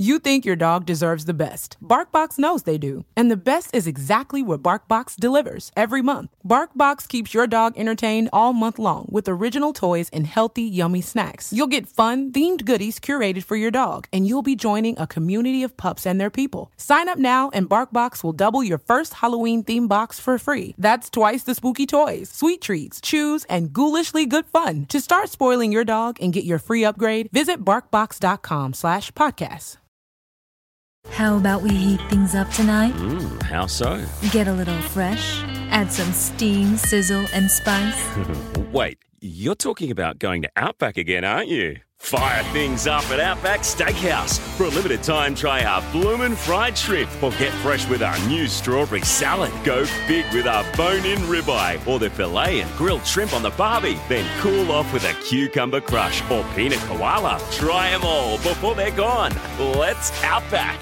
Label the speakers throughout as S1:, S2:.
S1: You think your dog deserves the best. BarkBox knows they do. And the best is exactly what BarkBox delivers every month. BarkBox keeps your dog entertained all month long with original toys and healthy, yummy snacks. You'll get fun, themed goodies curated for your dog, and you'll be joining a community of pups and their people. Sign up now, and BarkBox will double your first Halloween theme box for free. That's twice the spooky toys, sweet treats, chews, and ghoulishly good fun. To start spoiling your dog and get your free upgrade, visit BarkBox.com slash podcast.
S2: How about we heat things up tonight?
S3: Mmm, how so?
S2: Get a little fresh, add some steam, sizzle, and spice.
S3: Wait, you're talking about going to Outback again, aren't you? Fire things up at Outback Steakhouse. For a limited time, try our bloomin' fried shrimp or get fresh with our new strawberry salad. Go big with our bone-in ribeye or the filet and grilled shrimp on the barbie. Then cool off with a cucumber crush or peanut koala. Try them all before they're gone. Let's Outback.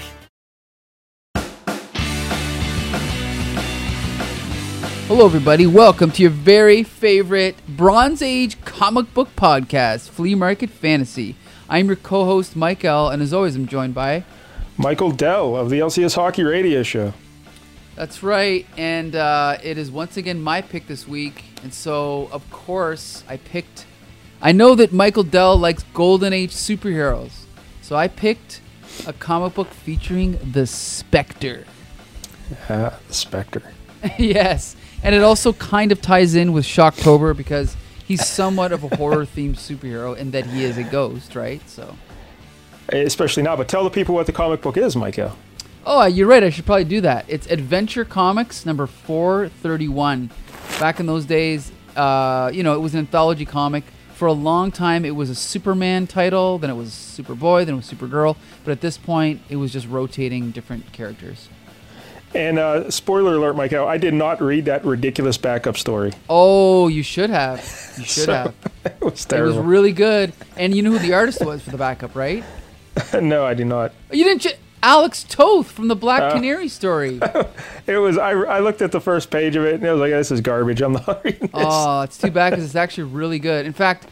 S4: Hello, everybody. Welcome to your very favorite Bronze Age comic book podcast, Flea Market Fantasy. I'm your co host, Mike L., and as always, I'm joined by.
S5: Michael Dell of the LCS Hockey Radio Show.
S4: That's right, and uh, it is once again my pick this week. And so, of course, I picked. I know that Michael Dell likes Golden Age superheroes, so I picked a comic book featuring the Spectre.
S5: Uh, Spectre.
S4: yes, and it also kind of ties in with Shocktober because he's somewhat of a horror themed superhero and that he is a ghost, right? So.
S5: Especially now, but tell the people what the comic book is, Michael.
S4: Oh, you're right. I should probably do that. It's Adventure Comics number 431. Back in those days, uh, you know, it was an anthology comic. For a long time, it was a Superman title, then it was Superboy, then it was Supergirl. But at this point, it was just rotating different characters.
S5: And uh, spoiler alert, Michael, I did not read that ridiculous backup story.
S4: Oh, you should have. You should
S5: So,
S4: have.
S5: It was terrible.
S4: It was really good. And you knew who the artist was for the backup, right?
S5: no, I did not.
S4: You didn't. Ch- Alex Toth from the Black
S5: Uh.
S4: Canary story.
S5: It was. I, I looked at the first page of it and I was like, "This is garbage. I'm not reading this."
S4: Oh, it's too bad because it's actually really good. In fact,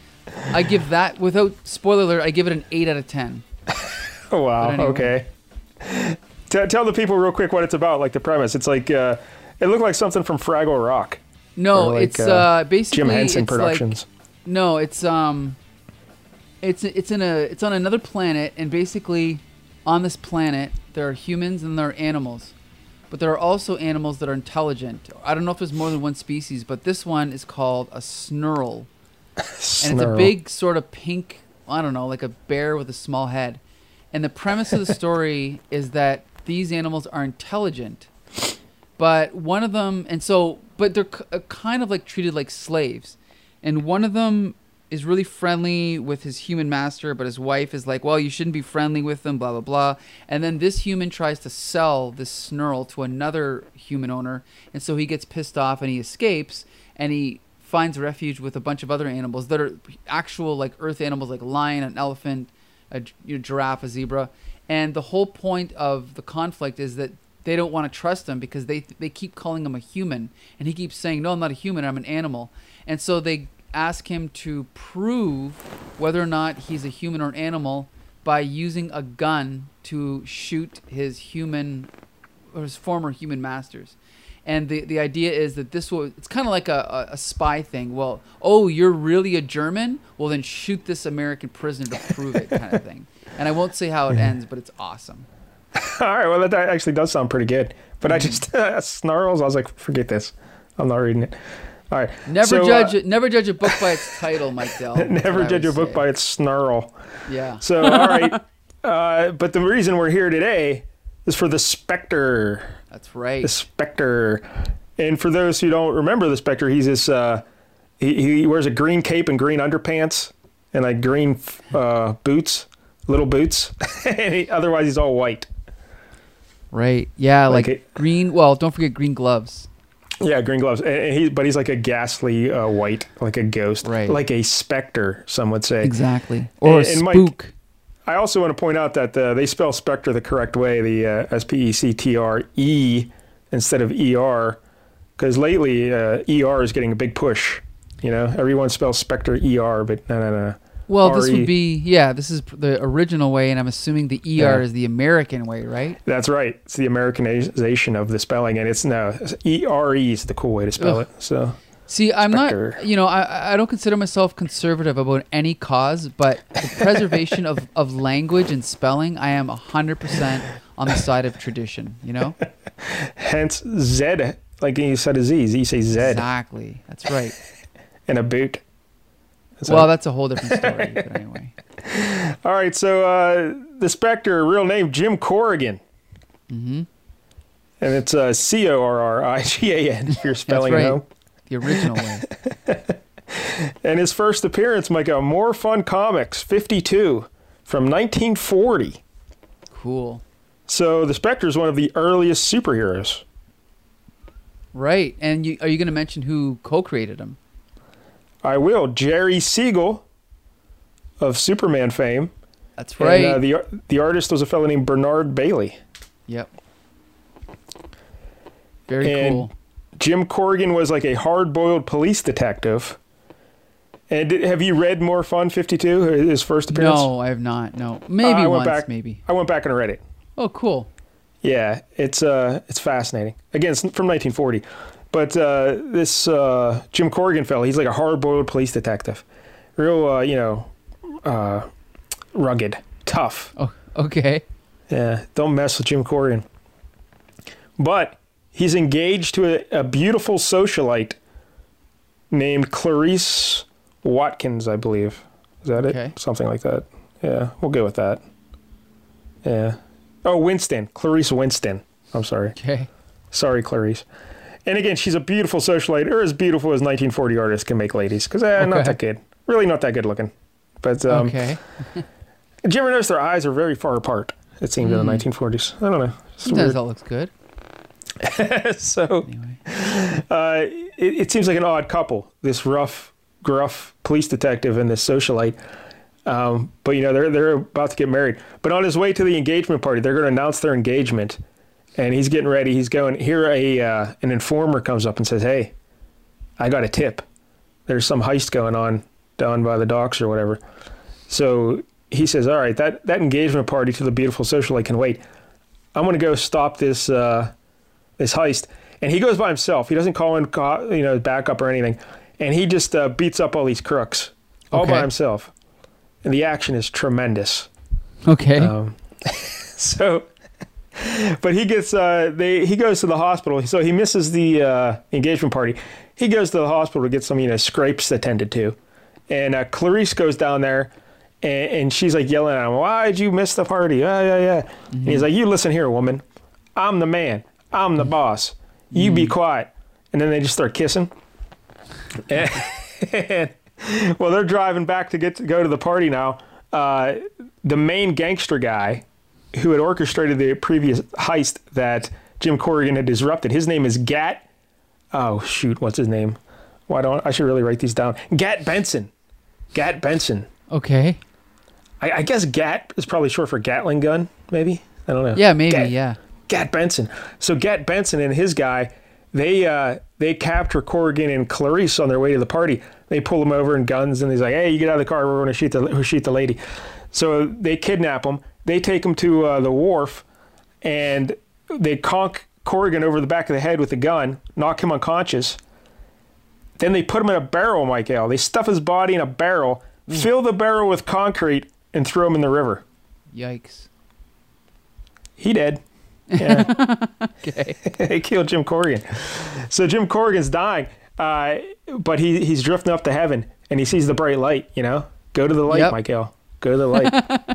S4: I give that without spoiler alert. I give it an eight out of ten.
S5: Oh, wow.
S4: Anyway.
S5: Okay. T- tell the people real quick what it's about. Like the premise. It's like uh, it looked like something from Fraggle Rock.
S4: No,
S5: like,
S4: it's
S5: uh,
S4: uh, basically
S5: Jim Henson Productions.
S4: Like, no, it's um, it's it's in a it's on another planet, and basically, on this planet there are humans and there are animals, but there are also animals that are intelligent. I don't know if there's more than one species, but this one is called a snurl. and it's a big sort of pink i don't know like a bear with a small head and the premise of the story is that these animals are intelligent but one of them and so but they're uh, kind of like treated like slaves. And one of them is really friendly with his human master but his wife is like well you shouldn't be friendly with them blah blah blah. And then this human tries to sell this snarl to another human owner and so he gets pissed off and he escapes and he finds refuge with a bunch of other animals that are actual like earth animals like a lion an elephant a know, giraffe a zebra and the whole point of the conflict is that they don't want to trust him because they they keep calling him a human. And he keeps saying no i'm not a human i'm an animal. And so they ask him to prove whether or not he's a human or an animal by using a gun to shoot his human or his former human masters and the, the idea is that this will it's kind of like a, a, a spy thing well oh you're really a german well then shoot this american prisoner to prove it kind of thing and i won't say how it ends but it's awesome
S5: All right. Well, that- actually does sound pretty good. But
S4: Mm-hmm.
S5: I just snarls. I was like, forget this. I'm not reading it. All right.
S4: never
S5: So, uh,
S4: judge it never judge a book by its title mike dell
S5: Never judge a book
S4: say.
S5: by its snarl.
S4: yeah
S5: So, all right. Uh, but the reason we're here today is for the Spectre.
S4: That's right
S5: The Spectre. And for those who don't remember the Spectre, he's this. Uh, he, he wears a green cape and green underpants and like green uh, boots, little boots. and he, otherwise, he's all white.
S4: right yeah like,
S5: Like it-
S4: green well don't forget green gloves
S5: Yeah, green gloves. And he, but he's like a ghastly uh, white, like a ghost,
S4: Right.
S5: like a specter. Some would say.
S4: exactly or a
S5: And- Mike-
S4: spook
S5: I also want to point out that uh, they spell Spectre the correct way, the uh, S P E C T R E instead of E R, because lately uh, E R is getting a big push. You know, everyone spells Spectre E R, but no, no, no.
S4: Well, this would be yeah. This is the original way, and I'm assuming the ER
S5: Yeah.
S4: is the American way, right?
S5: That's right. It's the Americanization of the spelling, and it's no E R E is the cool way to spell
S4: Ugh.
S5: it. So
S4: See, I'm
S5: Spectre.
S4: not. You know, I I don't consider myself conservative about any cause, but the preservation of of language and spelling, I am hundred percent on the side of tradition. You know,
S5: hence Z, like you said a Z, you say Z
S4: exactly. That's right.
S5: in a boot. That's
S4: well, that's a whole different story. but anyway,
S5: all right. So uh, the Spectre, real name Jim Corrigan,
S4: Mm-hmm.
S5: and it's uh, C O R R I G A N. If you're spelling
S4: right.
S5: home.
S4: The original way.
S5: And his first appearance, Mike, on More Fun Comics, 52, from 1940.
S4: Cool.
S5: So the Spectre is one of the earliest superheroes.
S4: Right. And you, are you going to mention who co-created him?
S5: I will. Jerry Siegel of Superman fame.
S4: That's right.
S5: And uh, the the artist was a fellow named Bernard Bailey.
S4: yep. Very
S5: And
S4: cool.
S5: Jim Corrigan was like a hard-boiled police detective. And did, have you read More Fun 52, his first appearance?
S4: No, I have not. No, maybe
S5: I went
S4: once.
S5: back-
S4: Maybe.
S5: I went back and read it.
S4: Oh, cool.
S5: Yeah, it's uh, it's fascinating. Again, it's from 1940, but uh, this uh, Jim Corrigan fellow, he's like a hard-boiled police detective, real, uh, you know, uh, rugged, tough.
S4: Oh, okay.
S5: Yeah, don't mess with Jim Corrigan. But he's engaged to a, a beautiful socialite named Clarice Watkins, I believe. Is that it? Something like that. Yeah, we'll go with that. Yeah. Oh, Winston. Clarice Winston. I'm sorry.
S4: Okay.
S5: Sorry, Clarice. And again, she's a beautiful socialite, or as beautiful as 1940 artists can make ladies, because eh, not that good. Really not that good looking. But um,
S4: okay.
S5: did you ever notice their eyes are very far apart? It seemed in the 1940s. I don't know. It's
S4: Sometimes
S5: weird.
S4: that looks good.
S5: so
S4: Anyway.
S5: uh, it, it seems like an odd couple. This rough, gruff police detective and this socialite. Um, but you know they're they're about to get married. But on his way to the engagement party, they're going to announce their engagement, and he's getting ready. He's going. Here, a uh, an informer comes up and says, "Hey, I got a tip. There's some heist going on down by the docks or whatever." So he says, "All right, that that engagement party to the beautiful socialite can wait. I'm going to go stop this." Uh, this heist, and he goes by himself. He doesn't call in, you know, backup or anything, and he just uh, beats up all these crooks all by himself. And the action is tremendous.
S4: Okay.
S5: Um, so, but he gets uh, they he goes to the hospital. So he misses the uh, engagement party. He goes to the hospital to get some you know scrapes attended to, and uh, Clarice goes down there. And, and she's like yelling at him, "Why'd you miss the party?" Yeah, yeah, yeah. And he's like, "You listen here, woman. I'm the man. I'm the boss. You be quiet." And then they just start kissing. And, and- well, they're driving back to get to go to the party now. Uh, the main gangster guy who had orchestrated the previous heist that Jim Corrigan had disrupted. His name is Gat. Oh shoot, what's his name? Why don't I should really write these down? Gat Benson. Gat Benson.
S4: okay.
S5: I, I guess Gat is probably short for Gatling gun. Maybe I don't know.
S4: Yeah, maybe.
S5: Gat-
S4: Yeah.
S5: Gat Benson. So Gat Benson and his guy, they uh, they capture Corrigan and Clarice on their way to the party. They pull them over in guns, and he's like, "Hey, you get out of the car. We're going to shoot the shoot the lady." So they kidnap him. They take him to uh, the wharf, and they conk Corrigan over the back of the head with a gun, knock him unconscious. Then they put him in a barrel, Michael. They stuff his body in a barrel, fill the barrel with concrete, and throw him in the river.
S4: Yikes.
S5: He dead. Yeah.
S4: Okay.
S5: they killed Jim Corrigan. So Jim Corrigan's dying, uh, but he he's drifting up to heaven and he sees the bright light. You know, go to the light,
S4: Yep.
S5: Michael. Go to the light.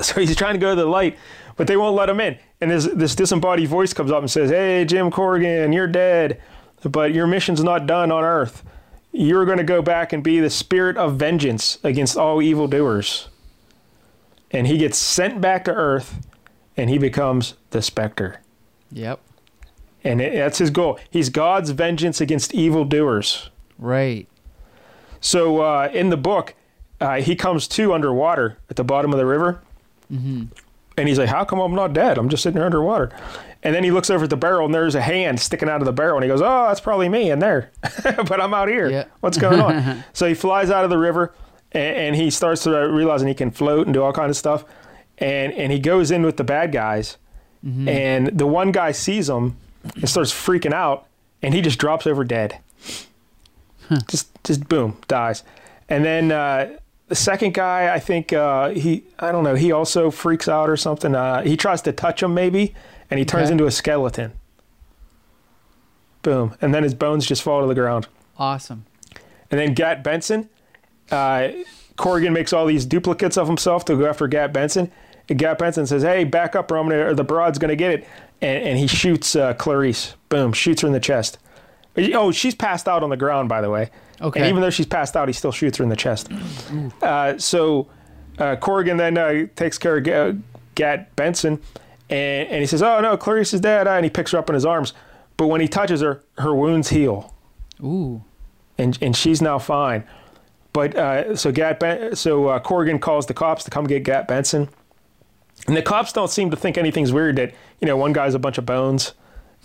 S5: so he's trying to go to the light, but they won't let him in. And this this disembodied voice comes up and says, "Hey, Jim Corrigan, you're dead, but your mission's not done on Earth. You're going to go back and be the spirit of vengeance against all evildoers." And he gets sent back to Earth, and he becomes the Spectre
S4: Yep.
S5: and it, that's his goal. He's God's vengeance against evildoers.
S4: Right.
S5: So uh, in the book, uh, he comes to underwater at the bottom of the river, Mm-hmm. and he's like, "How come I'm not dead? I'm just sitting here underwater." And then he looks over at the barrel, and there's a hand sticking out of the barrel, and he goes, "Oh, that's probably me in there, but I'm out here.
S4: Yeah.
S5: What's going on?" so he flies out of the river, and, and he starts to realizing he can float and do all kind of stuff, and and he goes in with the bad guys, and the one guy sees him and starts freaking out, and he just drops over dead. Just just boom dies, and then. Uh, the second guy, I think uh, he, I don't know, he also freaks out or something. Uh, he tries to touch him maybe, and he turns
S4: Okay.
S5: into a skeleton. Boom, and then his bones just fall to the ground.
S4: Awesome.
S5: And then Gat Benson, uh, Corrigan makes all these duplicates of himself to go after Gat Benson. Gat Benson says, "Hey, back up, or or the broad's gonna get it." And, and he shoots uh, Clarice. Boom, shoots her in the chest. Oh, she's passed out on the ground, by the way.
S4: Okay.
S5: And even though she's passed out, he still shoots her in the chest. Uh, so uh, Corrigan then uh, takes care of Ga- Gat Benson, and, and he says, "Oh no, Clarice is dead," uh, and he picks her up in his arms. But when he touches her, her wounds heal
S4: Ooh.
S5: and and she's now fine. But uh, so Gat ben- so uh, Corrigan calls the cops to come get Gat Benson, and the cops don't seem to think anything's weird. That you know one guy's a bunch of bones,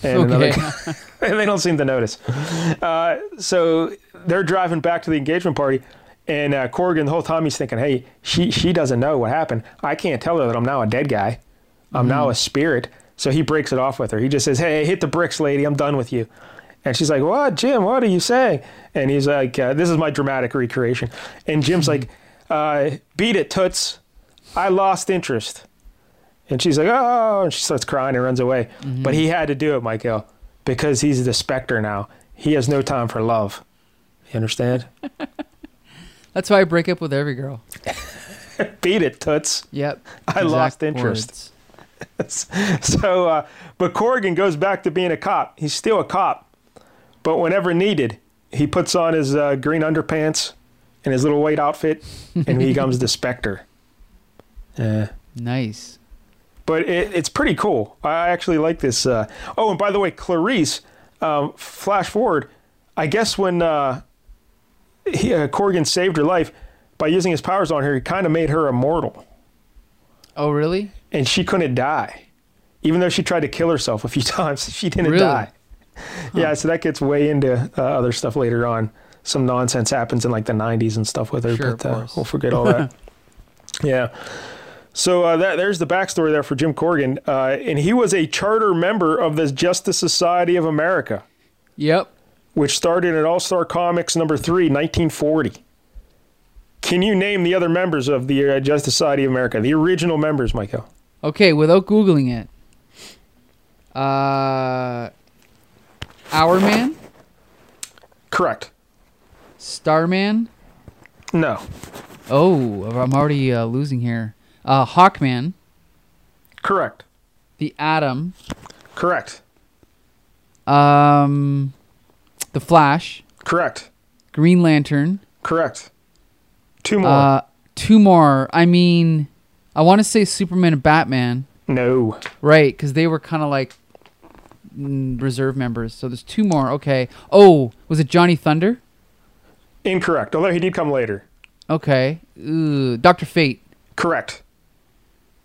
S5: and another
S4: Okay.
S5: guy, they don't seem to notice. Uh, so they're driving back to the engagement party, and uh, Corrigan the whole time he's thinking, "Hey, she she doesn't know what happened. I can't tell her that I'm now a dead guy. I'm now a spirit." So he breaks it off with her. He just says, "Hey, hit the bricks, lady. I'm done with you." And she's like, "What, Jim? What are you saying?" And he's like, uh, "This is my dramatic recreation." And Jim's like, uh, "Beat it, toots. I lost interest." And she's like, "Oh!" And she starts crying and runs away. But he had to do it, Michael, because he's the Spectre now. He has no time for love. You understand?
S4: That's why I break up with every girl.
S5: Beat it, toots.
S4: Yep.
S5: I lost interest. So, uh, but Corrigan goes back to being a cop. He's still a cop, but whenever needed, he puts on his uh, green underpants and his little white outfit, and he becomes the Spectre. Yeah.
S4: Nice.
S5: But it, it's pretty cool. I actually like this. Uh, oh, and by the way, Clarice, um, flash forward, I guess when uh, he, uh, Corrigan saved her life by using his powers on her, he kind of made her immortal,
S4: Oh, really?
S5: and she couldn't die, even though she tried to kill herself a few times. She didn't
S4: Really?
S5: die. Yeah, so that gets way into uh, other stuff later on. Some nonsense happens in like the '90s and stuff with her,
S4: Sure,
S5: but uh, we'll forget all that. yeah. So uh, that there's the backstory there for Jim Corrigan, uh, and he was a charter member of the Justice Society of America,
S4: Yep.
S5: which started at All Star Comics number three, 1940. Can you name the other members of the uh, Justice Society of America, the original members, Michael?
S4: Okay, without googling it. Uh, Hourman,
S5: Correct.
S4: Starman.
S5: No.
S4: Oh, I'm already uh, losing here. Uh, Hawkman,
S5: Correct.
S4: the Atom,
S5: Correct.
S4: um, the Flash,
S5: Correct.
S4: Green Lantern.
S5: Correct. Two more.
S4: Uh, two more. I mean, I want to say Superman and Batman,
S5: no.
S4: right? Because they were kind of like mm, reserve members. So there's two more. Okay. Oh, was it Johnny Thunder?
S5: Incorrect. Although he did come later.
S4: Okay. Ooh, Doctor Fate.
S5: Correct.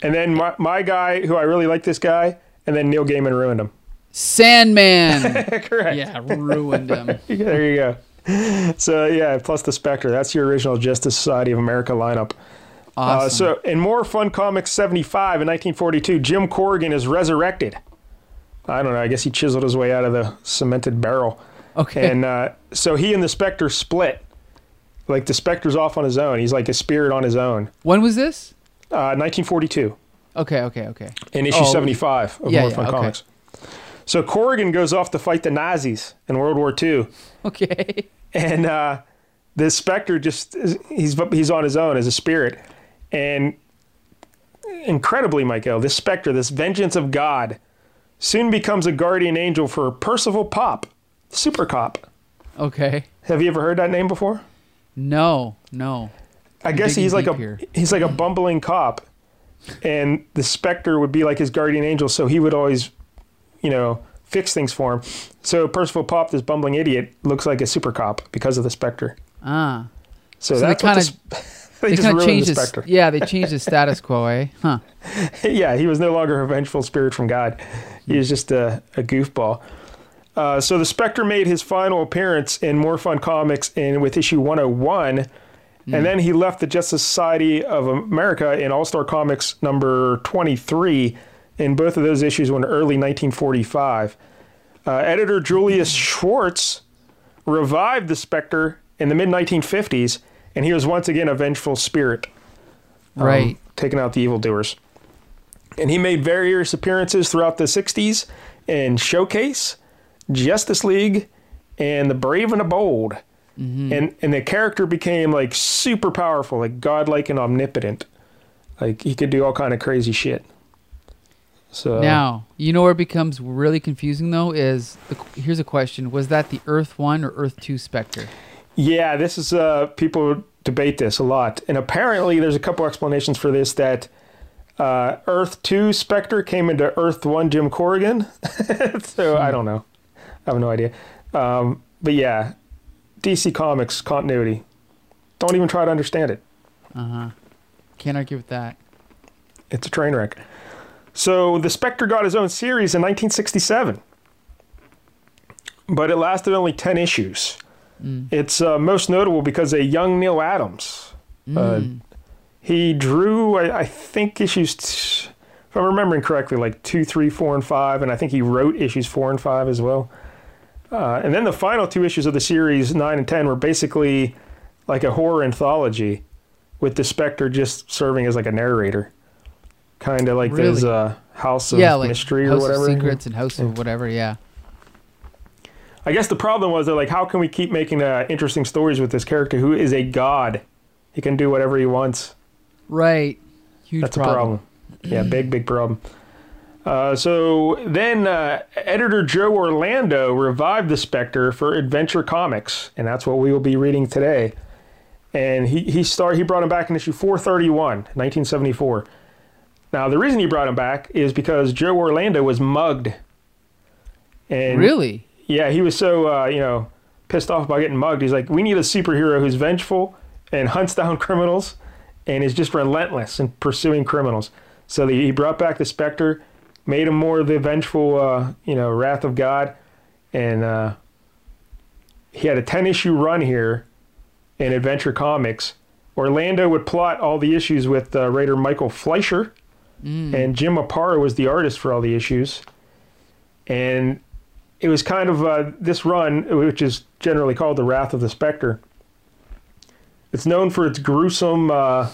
S5: And then my, my guy, who I really like this guy, and then Neil Gaiman ruined him.
S4: Sandman.
S5: Correct.
S4: yeah, ruined him.
S5: there you go. So yeah, plus the Spectre. That's your original Justice Society of America lineup.
S4: Awesome.
S5: Uh, so in more Fun Comics 75 in 1942, Jim Corrigan is resurrected. I don't know. I guess he chiseled his way out of the cemented barrel.
S4: okay.
S5: And uh, so he and the Spectre split. Like the Spectre's off on his own. He's like a spirit on his own.
S4: when was this?
S5: Uh, 1942
S4: Okay. Okay. Okay.
S5: in issue
S4: Oh,
S5: 75 of
S4: yeah,
S5: More
S4: yeah,
S5: Fun
S4: okay.
S5: Comics. So Corrigan goes off to fight the Nazis in World War II.
S4: Okay.
S5: and uh, the Spectre just he's he's on his own as a spirit, and incredibly, Michael, this Spectre, this vengeance of God, soon becomes a guardian angel for Percival Pop, Super Cop.
S4: Okay.
S5: Have you ever heard that name before?
S4: No. No.
S5: I guess he's like a
S4: here.
S5: he's like a bumbling cop, and the Spectre would be like his guardian angel, so he would always, you know, fix things for him. So Percival Pop, this bumbling idiot, looks like a super cop because of the Spectre.
S4: Ah.
S5: So,
S4: So
S5: that's what
S4: kind of
S5: they,
S4: they
S5: just ruined
S4: changed
S5: the
S4: his
S5: Spectre.
S4: yeah they changed the status quo eh huh
S5: yeah, he was no longer a vengeful spirit from God. He was just a, a goofball. Uh, so the Spectre made his final appearance in More Fun Comics in with issue 101, And then he left the Justice Society of America in All Star Comics number 23, and both of those issues were in early 1945. Uh, editor Julius Schwartz revived the Spectre in the mid 1950s, and he was once again a vengeful spirit, um,
S4: Right.
S5: taking out the evildoers. And he made various appearances throughout the 60s in Showcase, Justice League, and The Brave and the Bold. And and the character became like super powerful, like godlike and omnipotent. Like he could do all kind of crazy shit. So
S4: Now, you know where it becomes really confusing though is the, here's a question: Was that the Earth One or Earth Two Spectre?
S5: Yeah, this is uh people debate this a lot. And apparently there's a couple explanations for this that uh, Earth 2 Spectre came into Earth 1 Jim Corrigan. so I don't know. I have no idea. Um, but yeah, DC Comics continuity. Don't even try to understand it. Uh huh.
S4: Can't argue with that.
S5: It's a train wreck. So the Spectre got his own series in 1967, but it lasted only 10 issues. It's uh, most notable because a young Neal Adams. Uh, he drew, I, I think, issues, t- if I'm remembering correctly, like two, three, four, and five, and I think he wrote issues four and five as well. Uh, and then the final two issues of the series, nine and ten, were basically like a horror anthology, with the Spectre just serving as like a narrator, kind of like
S4: Really?
S5: uh, House of
S4: yeah, like
S5: Mystery
S4: House
S5: or whatever.
S4: of Secrets and House of whatever. Yeah.
S5: I guess the problem was that like, how can we keep making uh, interesting stories with this character who is a god? He can do whatever he wants.
S4: Right. Huge
S5: That's a problem. Yeah, big, big problem. Uh, so then uh, editor Joe Orlando revived the Spectre for Adventure Comics, and that's what we will be reading today. And he he start he brought him back in issue 431, 1974. Now the reason he brought him back is because Joe Orlando was mugged. And
S4: Really?
S5: yeah, he was so uh, you know pissed off about getting mugged. He's like, we need a superhero who's vengeful and hunts down criminals, and is just relentless in pursuing criminals. So the, he brought back the Spectre, made him more of the vengeful, uh, you know, wrath of God, and uh, he had a ten issue run here in Adventure Comics. Orlando would plot all the issues with uh, writer Michael Fleischer, and Jim Aparo was the artist for all the issues. And it was kind of uh, this run, which is generally called the Wrath of the Spectre. It's known for its gruesome, uh,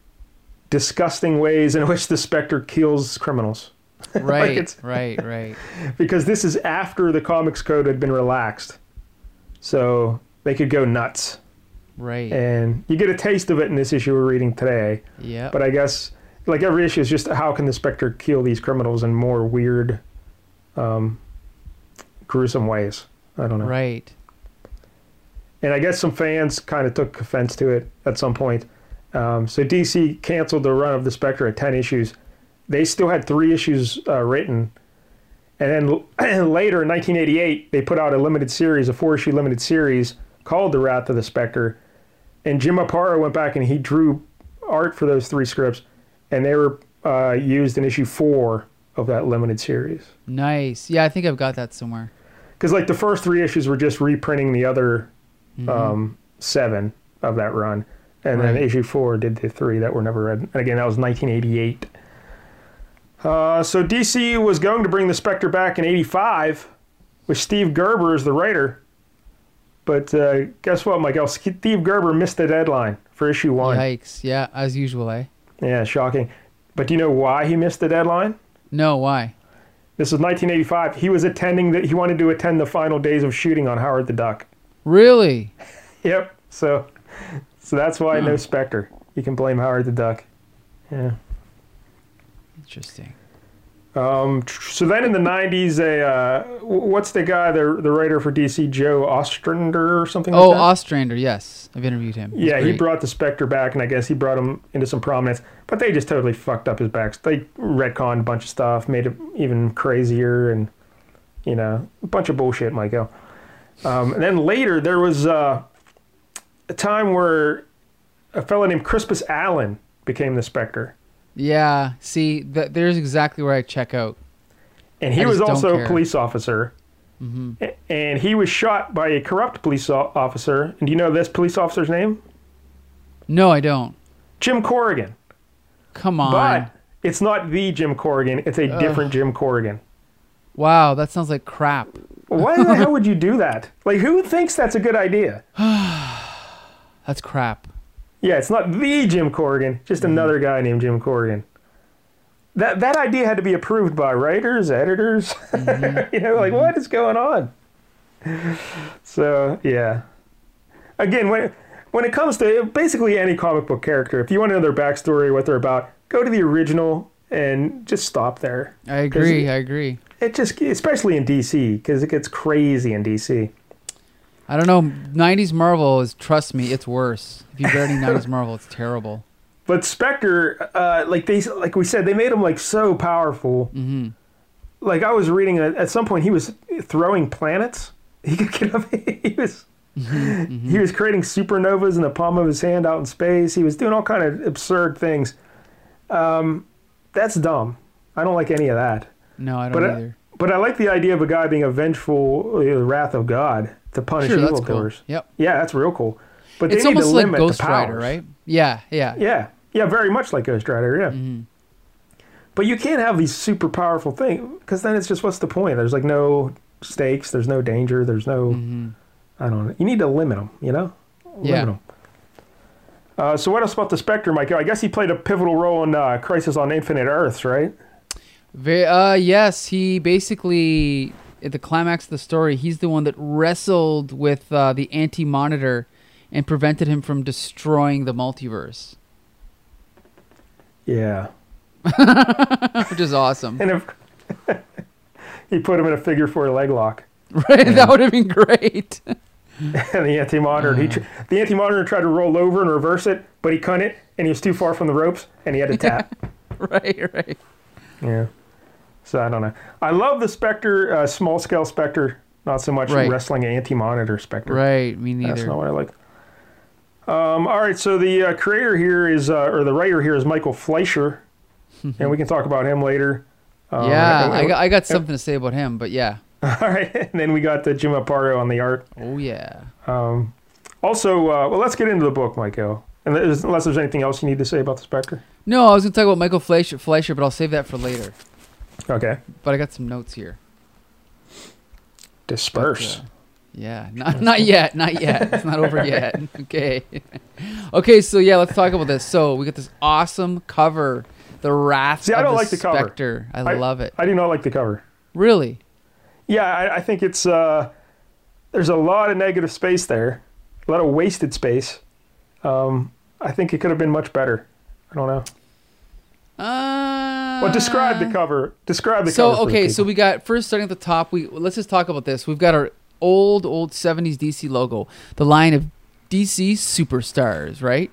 S5: disgusting ways in which the Spectre kills criminals.
S4: Right.
S5: it's-
S4: right. Right.
S5: Because this is after the Comics Code had been relaxed. So they could go nuts.
S4: Right.
S5: And you get a taste of it in this issue we're reading today.
S4: yeah.
S5: But I guess, like every issue, is just how can the Spectre kill these criminals in more weird, um, gruesome ways? I don't know.
S4: Right.
S5: And I guess some fans kind of took offense to it at some point. Um, so DC canceled the run of the Spectre at 10 issues. They still had three issues uh, written. And then later in 1988, they put out a limited series, a four issue limited series called The Wrath of the Spectre. And Jim Aparo went back and he drew art for those three scripts. And they were uh, used in issue four of that limited series.
S4: Nice. Yeah, I think I've got that somewhere.
S5: Because like the first three issues were just reprinting the other um, seven of that run, and then issue four did the three that were never read. And again, that was 1988. Uh, so DC was going to bring the Spectre back in '85, with Steve Gerber as the writer. But uh, guess what, Michael? Steve Gerber missed the deadline for issue one.
S4: Yikes. Yeah, as usual, eh?
S5: Yeah, shocking. But do you know why he missed the deadline?
S4: No, why?
S5: This was 1985. He was attending that. He wanted to attend the final days of shooting on Howard the Duck.
S4: Really?
S5: Yep. So, so that's why no Spectre. You can blame Howard the Duck. Yeah.
S4: Interesting.
S5: Um. So then in the '90s, a uh, what's the guy, the the writer for DC, Joe Ostrander or something?
S4: Oh,
S5: like that?
S4: Ostrander. Yes, I've interviewed him. He's
S5: Yeah, he brought the Spectre back, and I guess he brought him into some prominence. But they just totally fucked up his backs. They retconned a bunch of stuff, made it even crazier, and you know, a bunch of bullshit, Michael. Um, and then later there was uh, a time where a fellow named Crispus Allen became the Spectre,
S4: Yeah. See, th- there's exactly where I check out.
S5: and he was also a police officer. Mm-hmm. A- And he was shot by a corrupt police officer. And do you know this police officer's name?
S4: No, I don't.
S5: Jim Corrigan.
S4: Come on.
S5: But it's not the Jim Corrigan. It's a different Jim Corrigan.
S4: wow, that sounds like crap.
S5: Why the hell would you do that? Like, who thinks that's a good idea?
S4: That's crap.
S5: Yeah, it's not the Jim Corrigan, just mm-hmm. another guy named Jim Corrigan. That that idea had to be approved by writers, editors. Mm-hmm. you know, like mm-hmm. what is going on? So yeah. Again, when when it comes to basically any comic book character, if you want to know their backstory, what they're about, go to the original and just stop there.
S4: I agree. I agree.
S5: It just, especially in DC, because it gets crazy in DC.
S4: I don't know. 90s Marvel is, trust me, it's worse. If you've read any 90s Marvel, it's terrible.
S5: But Spectre, uh, like they, like we said, they made him like so powerful. Mm-hmm. Like I was reading at, at some point, he was throwing planets. He could get up. he was, he was creating supernovas in the palm of his hand out in space. He was doing all kind of absurd things. Um, that's dumb. I don't like any of that.
S4: No, I don't
S5: But I,
S4: either.
S5: but I like the idea of a guy being a vengeful, uh, the wrath of God to punish
S4: Sure, that's cool. Yep.
S5: Yeah, that's real cool. But they
S4: It's
S5: need to
S4: almost like
S5: limit the
S4: Ghost Rider, right? Yeah, yeah.
S5: Yeah, yeah, very much like Ghost Rider. Yeah.
S4: Mm-hmm.
S5: But you can't have these super powerful things because then it's just what's the point? There's like no stakes. There's no danger. There's no. I don't know. You need to limit them. You know.
S4: Mm-hmm. Yeah.
S5: Limit 'em. Uh, so what else about the Spectre, Mike? I guess he played a pivotal role in uh, Crisis on Infinite Earths, right?
S4: Ve- uh, yes, he basically at the climax of the story, he's the one that wrestled with uh, the Anti-Monitor and prevented him from destroying the multiverse,
S5: Yeah.
S4: which is awesome.
S5: And if he put him in a figure four leg lock.
S4: right? That would have been great.
S5: And the anti-monitor, he tr- the anti-monitor tried to roll over and reverse it, but he couldn't, and he was too far from the ropes, and he had to tap.
S4: right, right.
S5: Yeah. So I don't know. I love the Spectre, uh, small scale Spectre, not so much
S4: Right.
S5: wrestling anti monitor Spectre.
S4: Right, me neither.
S5: That's not what I like. Um, all right, so the uh, creator here is, uh, or the writer here is Michael Fleischer, and we can talk about him later. Um,
S4: yeah,
S5: and-
S4: I got, I got something to say about him, but yeah.
S5: all right, and then we got the Jim Aparo on the art.
S4: Oh yeah.
S5: Also, uh, well, let's get into the book, Michael. And there's, unless there's anything else you need to say about the Spectre.
S4: No, I was gonna talk about Michael Fleischer, Fleischer, but I'll save that for later.
S5: Okay.
S4: But I got some notes here.
S5: Disperse.
S4: But, uh, yeah, not not yet, not yet. It's not over yet. Okay. okay, so yeah, let's talk about this. So we got this awesome cover, the Wrath
S5: See, I
S4: of
S5: don't
S4: the
S5: like the cover.
S4: Spectre. I, love it.
S5: I do not like the cover.
S4: Really?
S5: Yeah, I, I think it's uh, there's a lot of negative space there, a lot of wasted space. Um, I think it could have been much better. I don't know.
S4: Uh,
S5: Well, describe the uh, cover. Describe the
S4: So
S5: cover. the
S4: okay, so we got first starting at the top. We let's just talk about this. We've got our old old '70s DC logo, the line of DC superstars, right?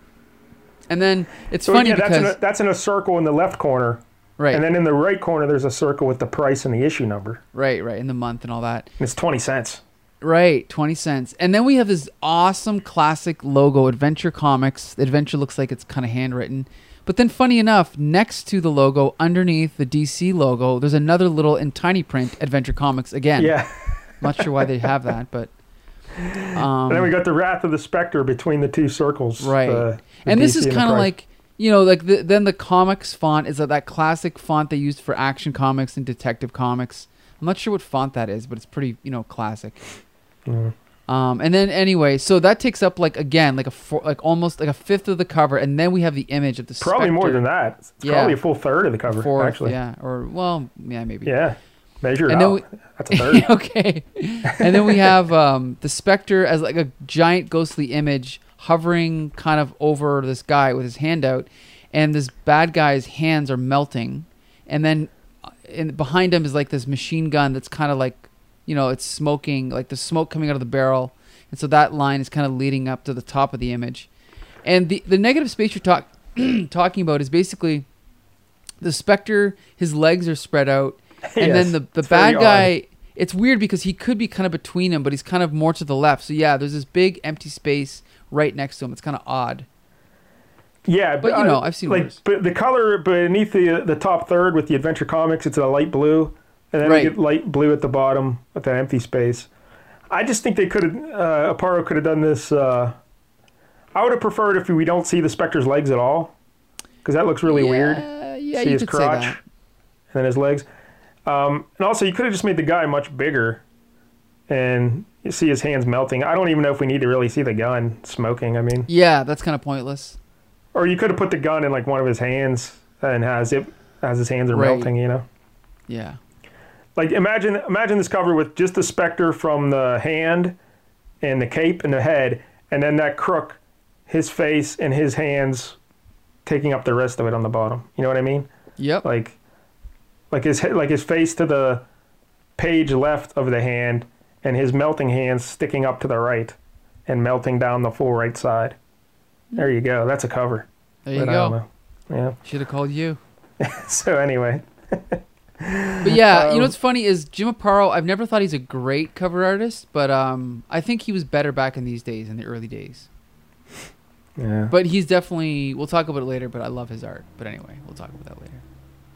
S4: And then it's
S5: So,
S4: funny
S5: yeah, that's
S4: because
S5: in a, that's in a circle in the left corner,
S4: right,
S5: and then in the right corner there's a circle with the price and the issue number.
S4: right, right, in the month and all that.
S5: And it's twenty cents.
S4: Right, 20 cents. And then we have this awesome classic logo, Adventure Comics. The adventure looks like it's kind of handwritten. But then, funny enough, next to the logo, underneath the DC logo, there's another little in tiny print Adventure Comics again.
S5: Yeah.
S4: Not sure why they have that, but. Um,
S5: and then we got the Wrath of the Spectre between the two circles.
S4: right.
S5: uh, the
S4: and this is kind of like, you know, like the, then the comics font is that, that classic font they used for action comics and detective comics. I'm not sure what font that is, but it's pretty, you know, classic. Um, and then anyway, so that takes up like again like a four, like almost like a fifth of the cover, and then we have the image of the
S5: probably more than that. It's
S4: Yeah.
S5: probably a full third of the cover.
S4: fourth,
S5: actually.
S4: yeah, or well, yeah, maybe.
S5: Yeah. Measure it
S4: And then
S5: out.
S4: we-
S5: That's a third.
S4: okay. And then we have um, the Spectre as like a giant ghostly image hovering kind of over this guy with his hand out, and this bad guy's hands are melting, and then uh, in, behind him is like this machine gun that's kind of like, you know, it's smoking, like the smoke coming out of the barrel, and so that line is kind of leading up to the top of the image, and the the negative space you're talk, talking about is basically the Spectre, his legs are spread out, and
S5: Yes,
S4: then the the bad
S5: odd.
S4: guy. It's weird because he could be kind of between him, but he's kind of more to the left. So yeah, there's this big empty space right next to him. It's kind of odd.
S5: Yeah,
S4: But, you know, I've seen
S5: like
S4: worse.
S5: but the color beneath the the top third with the Adventure Comics, it's a light blue, and then
S4: Right.
S5: we get light blue at the bottom with that empty space. I just think they could have uh, Aparo could have done this. Uh, I would have preferred if we don't see the Spectre's legs at all, because that looks really weird.
S4: Yeah, yeah,
S5: see
S4: you
S5: his
S4: could
S5: crotch and then his legs. Um, and also, you could have just made the guy much bigger, and you see his hands melting. I don't even know if we need to really see the gun smoking. I mean,
S4: Yeah, that's kind of pointless.
S5: or you could have put the gun in like one of his hands and has it as his hands are
S4: Right.
S5: melting. You know.
S4: Yeah.
S5: Like imagine imagine this cover with just the Spectre from the hand and the cape and the head and then that crook his face and his hands taking up the rest of it on the bottom. You know what i mean?
S4: Yep.
S5: like like his like his face to the page left of the hand and his melting hands sticking up to the right and melting down the full right side. There you go. That's a cover.
S4: There you
S5: But
S4: go.
S5: yeah.
S4: Should have called you.
S5: so anyway
S4: But yeah, you know
S5: Um,
S4: what's funny is Jim Aparo. I've never thought he's a great cover artist, but um, I think he was better back in these days, in the early days.
S5: yeah
S4: But he's definitely. We'll talk about it later. But I love his art. But anyway, we'll talk about that later.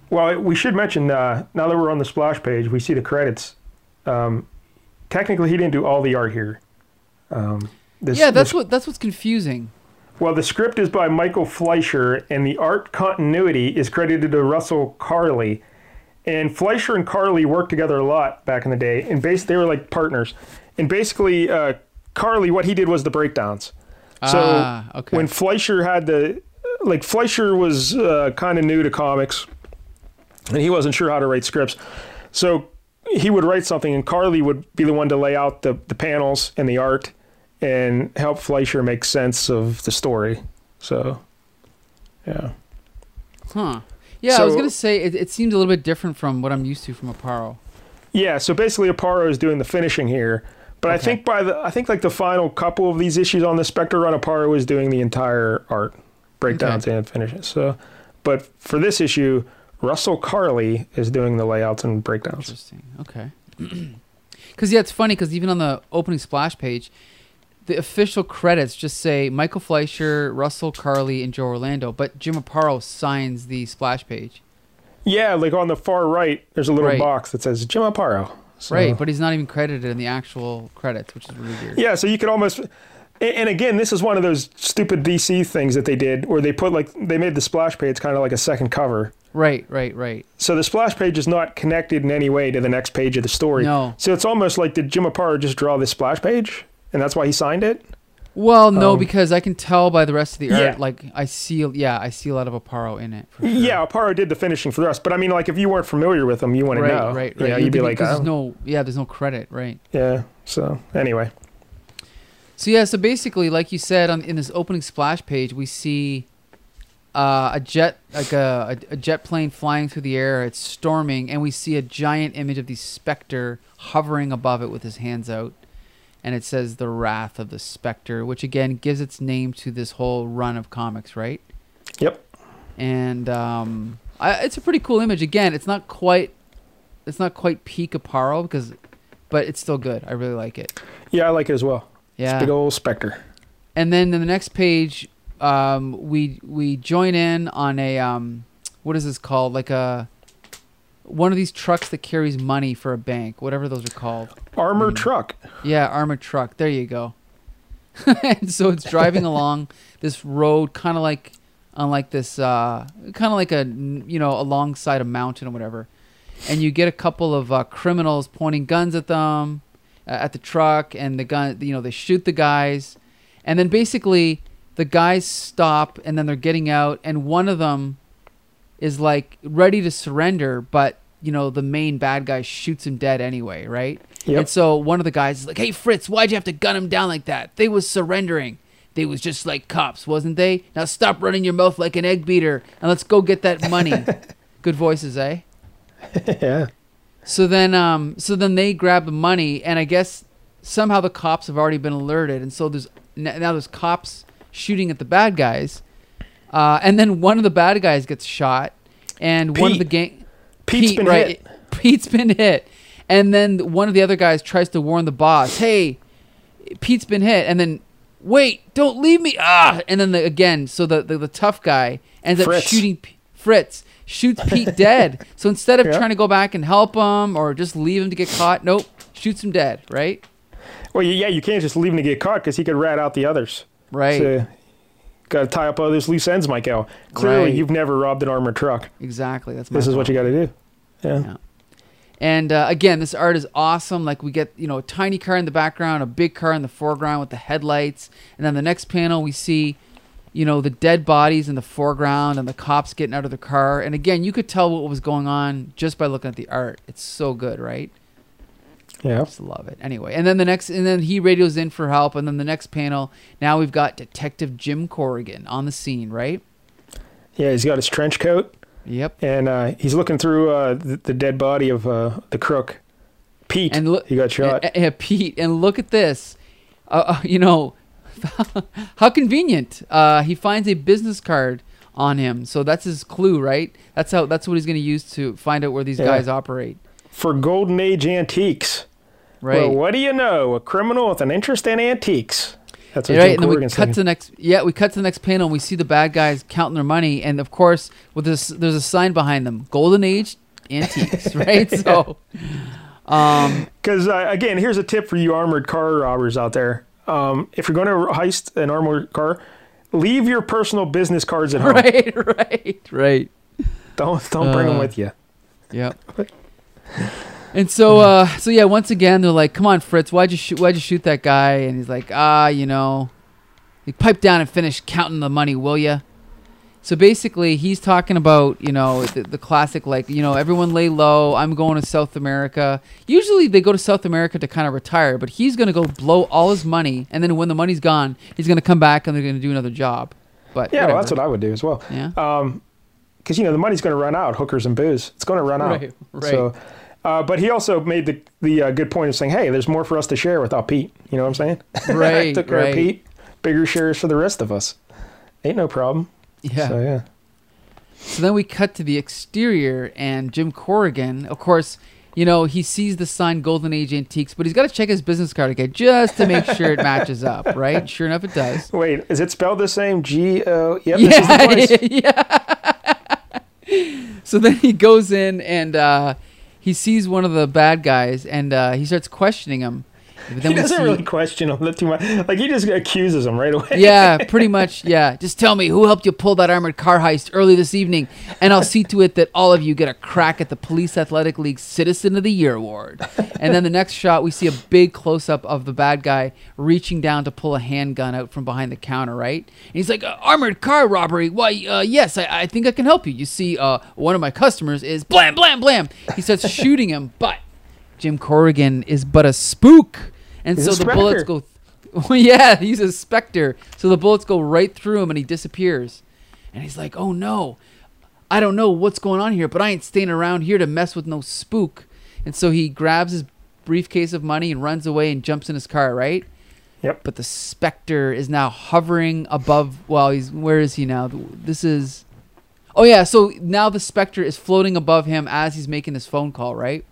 S5: Well, we should mention uh, now that we're on the splash page, we see the credits. Um, technically, he didn't do all the art here. Um, this,
S4: yeah, that's
S5: this-
S4: what that's what's confusing.
S5: Well, the script is by Michael Fleischer, and the art continuity is credited to Russell Carley. And Fleischer and Carley worked together a lot back in the day, and bas they were like partners. And basically, uh, Carley, what he did was the breakdowns. So
S4: ah, okay.
S5: when Fleischer had the like Fleischer was uh, kind of new to comics, and he wasn't sure how to write scripts, so he would write something, and Carley would be the one to lay out the the panels and the art, and help Fleischer make sense of the story. So, yeah,
S4: huh? Yeah, I was gonna say it, it seemed a little bit different from what I'm used to from Aparo.
S5: yeah. So basically, Aparo is doing the finishing here. But I think by the I think like the final couple of these issues on the Spectre run, Aparo is doing the entire art breakdowns and finishes. So, but for this issue, Russell Carley is doing the layouts and breakdowns.
S4: Interesting. Okay. Because yeah, it's funny because even on the opening splash page, the official credits just say Michael Fleischer, Russell Carley, and Joe Orlando, but Jim Aparo signs the splash page.
S5: Yeah, like on the far right, there's a little
S4: Right.
S5: box that says Jim Aparo. So-
S4: Right, but he's not even credited in the actual credits, which is really weird.
S5: Yeah, so you could almost. and- again, this is one of those stupid DC things that they did, where they put like they made the splash page kind of like a second cover.
S4: Right, right, right.
S5: So the splash page is not connected in any way to the next page of the story.
S4: No.
S5: So it's almost like did Jim Aparo just draw this splash page, and that's why he signed it?
S4: Well, no,
S5: Um,
S4: because I can tell by the rest of the art.
S5: Yeah.
S4: Like I see, yeah, I see a lot of Aparo in it. Sure.
S5: Yeah, Aparo did the finishing for the rest, but I mean, like if you weren't familiar with him, you wouldn't
S4: right,
S5: know.
S4: right, right.
S5: You you'd be like,
S4: there's
S5: oh.
S4: no, yeah, there's no credit, right?
S5: yeah. So anyway,
S4: So yeah, so basically, like you said, on in this opening splash page, we see uh, a jet, like a, a, a jet plane flying through the air. It's storming, and we see a giant image of the Spectre hovering above it with his hands out, and it says "the Wrath of the Spectre which again gives its name to this whole run of comics, right?
S5: yep.
S4: And um, I, it's a pretty cool image. Again, it's not quite, it's not quite peak Aparo because, but it's still good. I really like it.
S5: Yeah, I like it as well.
S4: Yeah.
S5: it's Big old Spectre.
S4: and then in the next page um, we we join in on a um, what is this called like a one of these trucks that carries money for a bank whatever those are called
S5: Armored truck.
S4: yeah armored truck. There you go. And so it's driving along this road kind of like on like this uh, kind of like a you know alongside a mountain or whatever. And you get a couple of uh, criminals pointing guns at them uh, at the truck and the gun you know they shoot the guys. And then basically the guys stop and then they're getting out and one of them is like ready to surrender but you know the main bad guy shoots him dead anyway right
S5: Yep.
S4: and so one of the guys is like hey fritz why'd you have to gun him down like that? They was surrendering. They was just like cops wasn't they? Now stop running your mouth like an egg beater and let's go get that money. Good voices eh?
S5: Yeah.
S4: so then, um, so then they grab the money, and I guess somehow the cops have already been alerted, and so there's now there's cops shooting at the bad guys, uh, and then one of the bad guys gets shot, and one of the gang,
S5: Pete's
S4: Pete,
S5: been
S4: right,
S5: hit.
S4: Pete's been hit, and then one of the other guys tries to warn the boss, "Hey, Pete's been hit," and then. Wait! Don't leave me! Ah! And then the, again, so the, the the tough guy ends up shooting P- Fritz, shoots Pete dead. So instead of
S5: Yeah.
S4: trying to go back and help him or just leave him to get caught, nope, shoots him dead. Right?
S5: Well, yeah, you can't just leave him to get caught because he could rat out the others.
S4: Right.
S5: So Got to tie up all those loose ends, Michael. Clearly,
S4: Right.
S5: you've never robbed an armored truck.
S4: Exactly. That's
S5: This is what you got to do. Yeah.
S4: Yeah. And uh, again, this art is awesome. Like we get, you know, a tiny car in the background, a big car in the foreground with the headlights, and then the next panel we see, you know, the dead bodies in the foreground and the cops getting out of the car. And again, you could tell what was going on just by looking at the art. It's so good, right?
S5: Yeah.
S4: I Just love it. Anyway, and then the next, and then he radios in for help, and then the next panel. Now we've got Detective Jim Corrigan on the scene, right?
S5: Yeah. He's got his trench coat
S4: Yep.
S5: and uh, he's looking through uh, the, the dead body of uh, the crook, Pete.
S4: And look,
S5: he got shot.
S4: Yeah, Pete, and look at this. Uh, uh, you know, how convenient. Uh, he finds a business card on him, so that's his clue, right? That's how. That's what he's going to use to find out where these
S5: Yeah.
S4: guys operate,
S5: for Golden Age antiques.
S4: right?
S5: Well, what do you know? A criminal with an interest in antiques. That's
S4: right, and then we cut to the next. Yeah, we cut to the next panel, and we see the bad guys counting their money, and of course, with this, there's a sign behind them: "Golden Age Antiques." right. So, um,
S5: Because uh, again, here's a tip for you armored car robbers out there. Um, if you're going to heist an armored car, leave your personal business cards at home.
S4: right, right, right.
S5: Don't don't bring them
S4: Uh,
S5: with you.
S4: Yep. And so, uh, so yeah, once again, they're like, "Come on, Fritz, why'd you shoot? Why'd you shoot that guy?" And he's like, "Ah, you know, like, pipe down and finish counting the money, will ya?" So basically, he's talking about you know the, the classic like you know everyone lay low. I'm going to South America. Usually they go to South America to kind of retire, but he's gonna go blow all his money, and then when the money's gone, he's gonna come back and they're gonna do another job. But
S5: Yeah, well, that's what I would do as well.
S4: yeah.
S5: Because you know the money's going to run out. Hookers and booze, it's going to run out.
S4: Right, right.
S5: So, uh, but he also made the the uh, good point of saying, "Hey, there's more for us to share without Pete." You know what I'm saying?
S4: Right,
S5: Took care
S4: right.
S5: of Pete. Bigger shares for the rest of us. Ain't no problem.
S4: yeah.
S5: So yeah.
S4: So then we cut to the exterior, and Jim Corrigan, of course, you know, he sees the sign Golden Age Antiques, but he's got to check his business card again just to make sure it matches up, right? Sure enough, it does.
S5: Wait, is it spelled the same? G O. Yep. This is the place.
S4: yeah. so then he goes in and uh, he sees one of the bad guys, and uh, he starts questioning him.
S5: He doesn't
S4: see-
S5: really question him too much. Like he just accuses him right away.
S4: yeah, pretty much. Yeah. Just tell me who helped you pull that armored car heist early this evening, and I'll see to it that all of you get a crack at the Police Athletic League Citizen of the Year award. And then the next shot, we see a big close up of the bad guy reaching down to pull a handgun out from behind the counter, right? And he's like, uh, "Armored car robbery? Why? Uh, yes, I, I think I can help you. You see, uh, one of my customers is blam, blam, blam." He starts shooting him, but Jim Corrigan is but a spook, and
S5: He's
S4: so the bullets go. Well, yeah, he's a specter. So the bullets go right through him and he disappears. And he's like, "Oh no, I don't know what's going on here, but I ain't staying around here to mess with no spook." And so he grabs his briefcase of money and runs away and jumps in his car. Right.
S5: Yep.
S4: But the specter is now hovering above. Well, he's where is he now? This is. Oh yeah, so now the specter is floating above him as he's making this phone call. Right.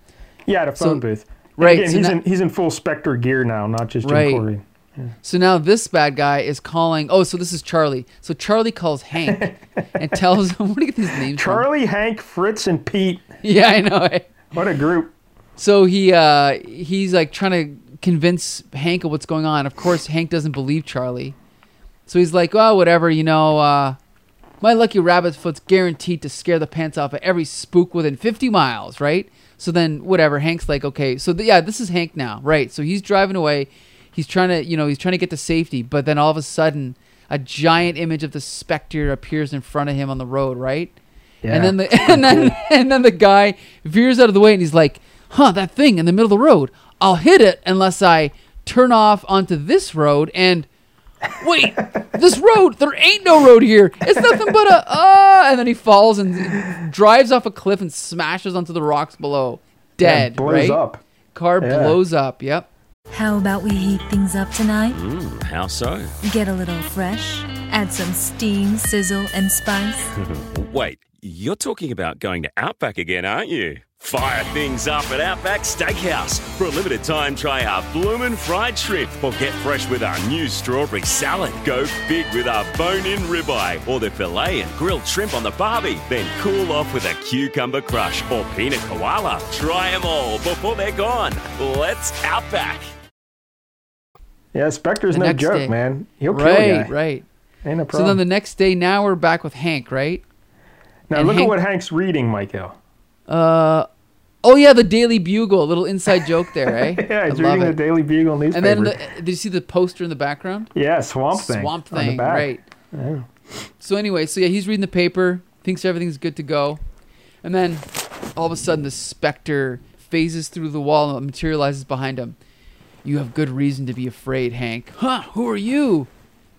S5: Yeah, at a
S4: So-
S5: phone booth.
S4: Right,
S5: Again,
S4: so
S5: he's
S4: now-
S5: in he's in full Spectre gear now, not just Jim
S4: Right.
S5: Corrigan.
S4: So now this bad guy is calling. Oh, so this is Charlie. So Charlie calls Hank and tells him, "What do you get these names from?"
S5: Charlie, Hank, Fritz, and Pete.
S4: Yeah, I know.
S5: What a group.
S4: So he uh, he's like trying to convince Hank of what's going on. Of course, Hank doesn't believe Charlie. So he's like, "Oh, whatever. You know, uh, my lucky rabbit's foot's guaranteed to scare the pants off of every spook within 50 miles, right?" So then, whatever. Hank's like, "Okay." So th- yeah, this is Hank now, right? So he's driving away. He's trying to, you know, he's trying to get to safety, but then all of a sudden, a giant image of the specter appears in front of him on the road, right? Yeah. And then the and then and then the guy veers out of the way and he's like, "Huh, that thing in the middle of the road. I'll hit it unless I turn off onto this road and wait, this road, there ain't no road here. It's nothing but a uh and then he falls and drives off a cliff and smashes onto the rocks below. Dead,
S5: blows
S4: right?
S5: up.
S4: Car
S5: Yeah.
S4: blows up. Yep.
S2: How about we heat things up tonight?
S3: Mm, how so?
S2: Get a little fresh, add some steam, sizzle, and spice.
S3: Wait, you're talking about going to Outback again, aren't you? Fire things up at Outback Steakhouse. For a limited time, try our bloomin' fried shrimp or get fresh with our new strawberry salad. Go big with our bone-in ribeye or the filet and grilled shrimp on the barbie. Then cool off with a cucumber crush or pina koala. Try them all before they're gone. Let's Outback.
S5: Yeah, Spectre's
S4: The
S5: no joke,
S4: day.
S5: man. He'll kill a
S4: Right,
S5: guy.
S4: right.
S5: Ain't a
S4: So then the next day, now we're back with Hank, right?
S5: now
S4: and
S5: look
S4: Hank-
S5: at what Hank's reading, Michael.
S4: Uh, oh yeah, the Daily Bugle, a little inside joke there, eh?
S5: Yeah,
S4: I
S5: reading the. Daily Bugle newspaper.
S4: And then, the, did you see the poster in the background?
S5: yeah, Swamp Thing.
S4: Swamp Thing, right? So anyway, so yeah, he's reading the paper, thinks everything's good to go, and then all of a sudden the specter phases through the wall and materializes behind him. You have good reason to be afraid, Hank. Huh? Who are you?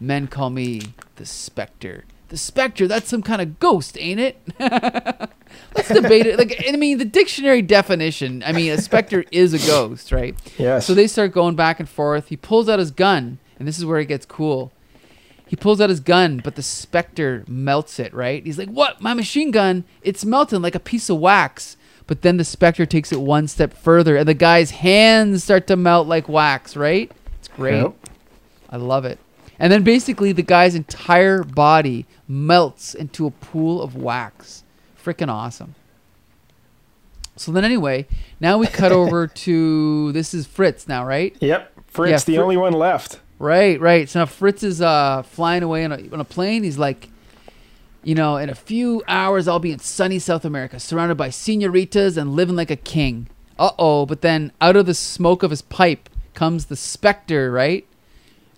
S4: Men call me the specter. The specter? That's some kind of ghost, ain't it? Let's debate it. Like, I mean, the dictionary definition. I mean, a specter is a ghost, right?
S5: Yes.
S4: So they start going back and forth. He pulls out his gun, and this is where it gets cool. He pulls out his gun, but the specter melts it, right? He's like, What? My machine gun? It's melting like a piece of wax. But then the specter takes it one step further, and the guy's hands start to melt like wax, right? It's great.
S5: Yep.
S4: I love it. And then basically, the guy's entire body melts into a pool of wax. Freaking awesome. So then, anyway, now we cut over to this is Fritz now, right?
S5: Yep. Fritz,
S4: Yeah,
S5: the
S4: Fri-
S5: only one left.
S4: Right, right. So now Fritz is uh, flying away on a, on a plane. He's like, you know, in a few hours I'll be in sunny South America, surrounded by senoritas and living like a king. Uh oh! But then out of the smoke of his pipe comes the specter, right?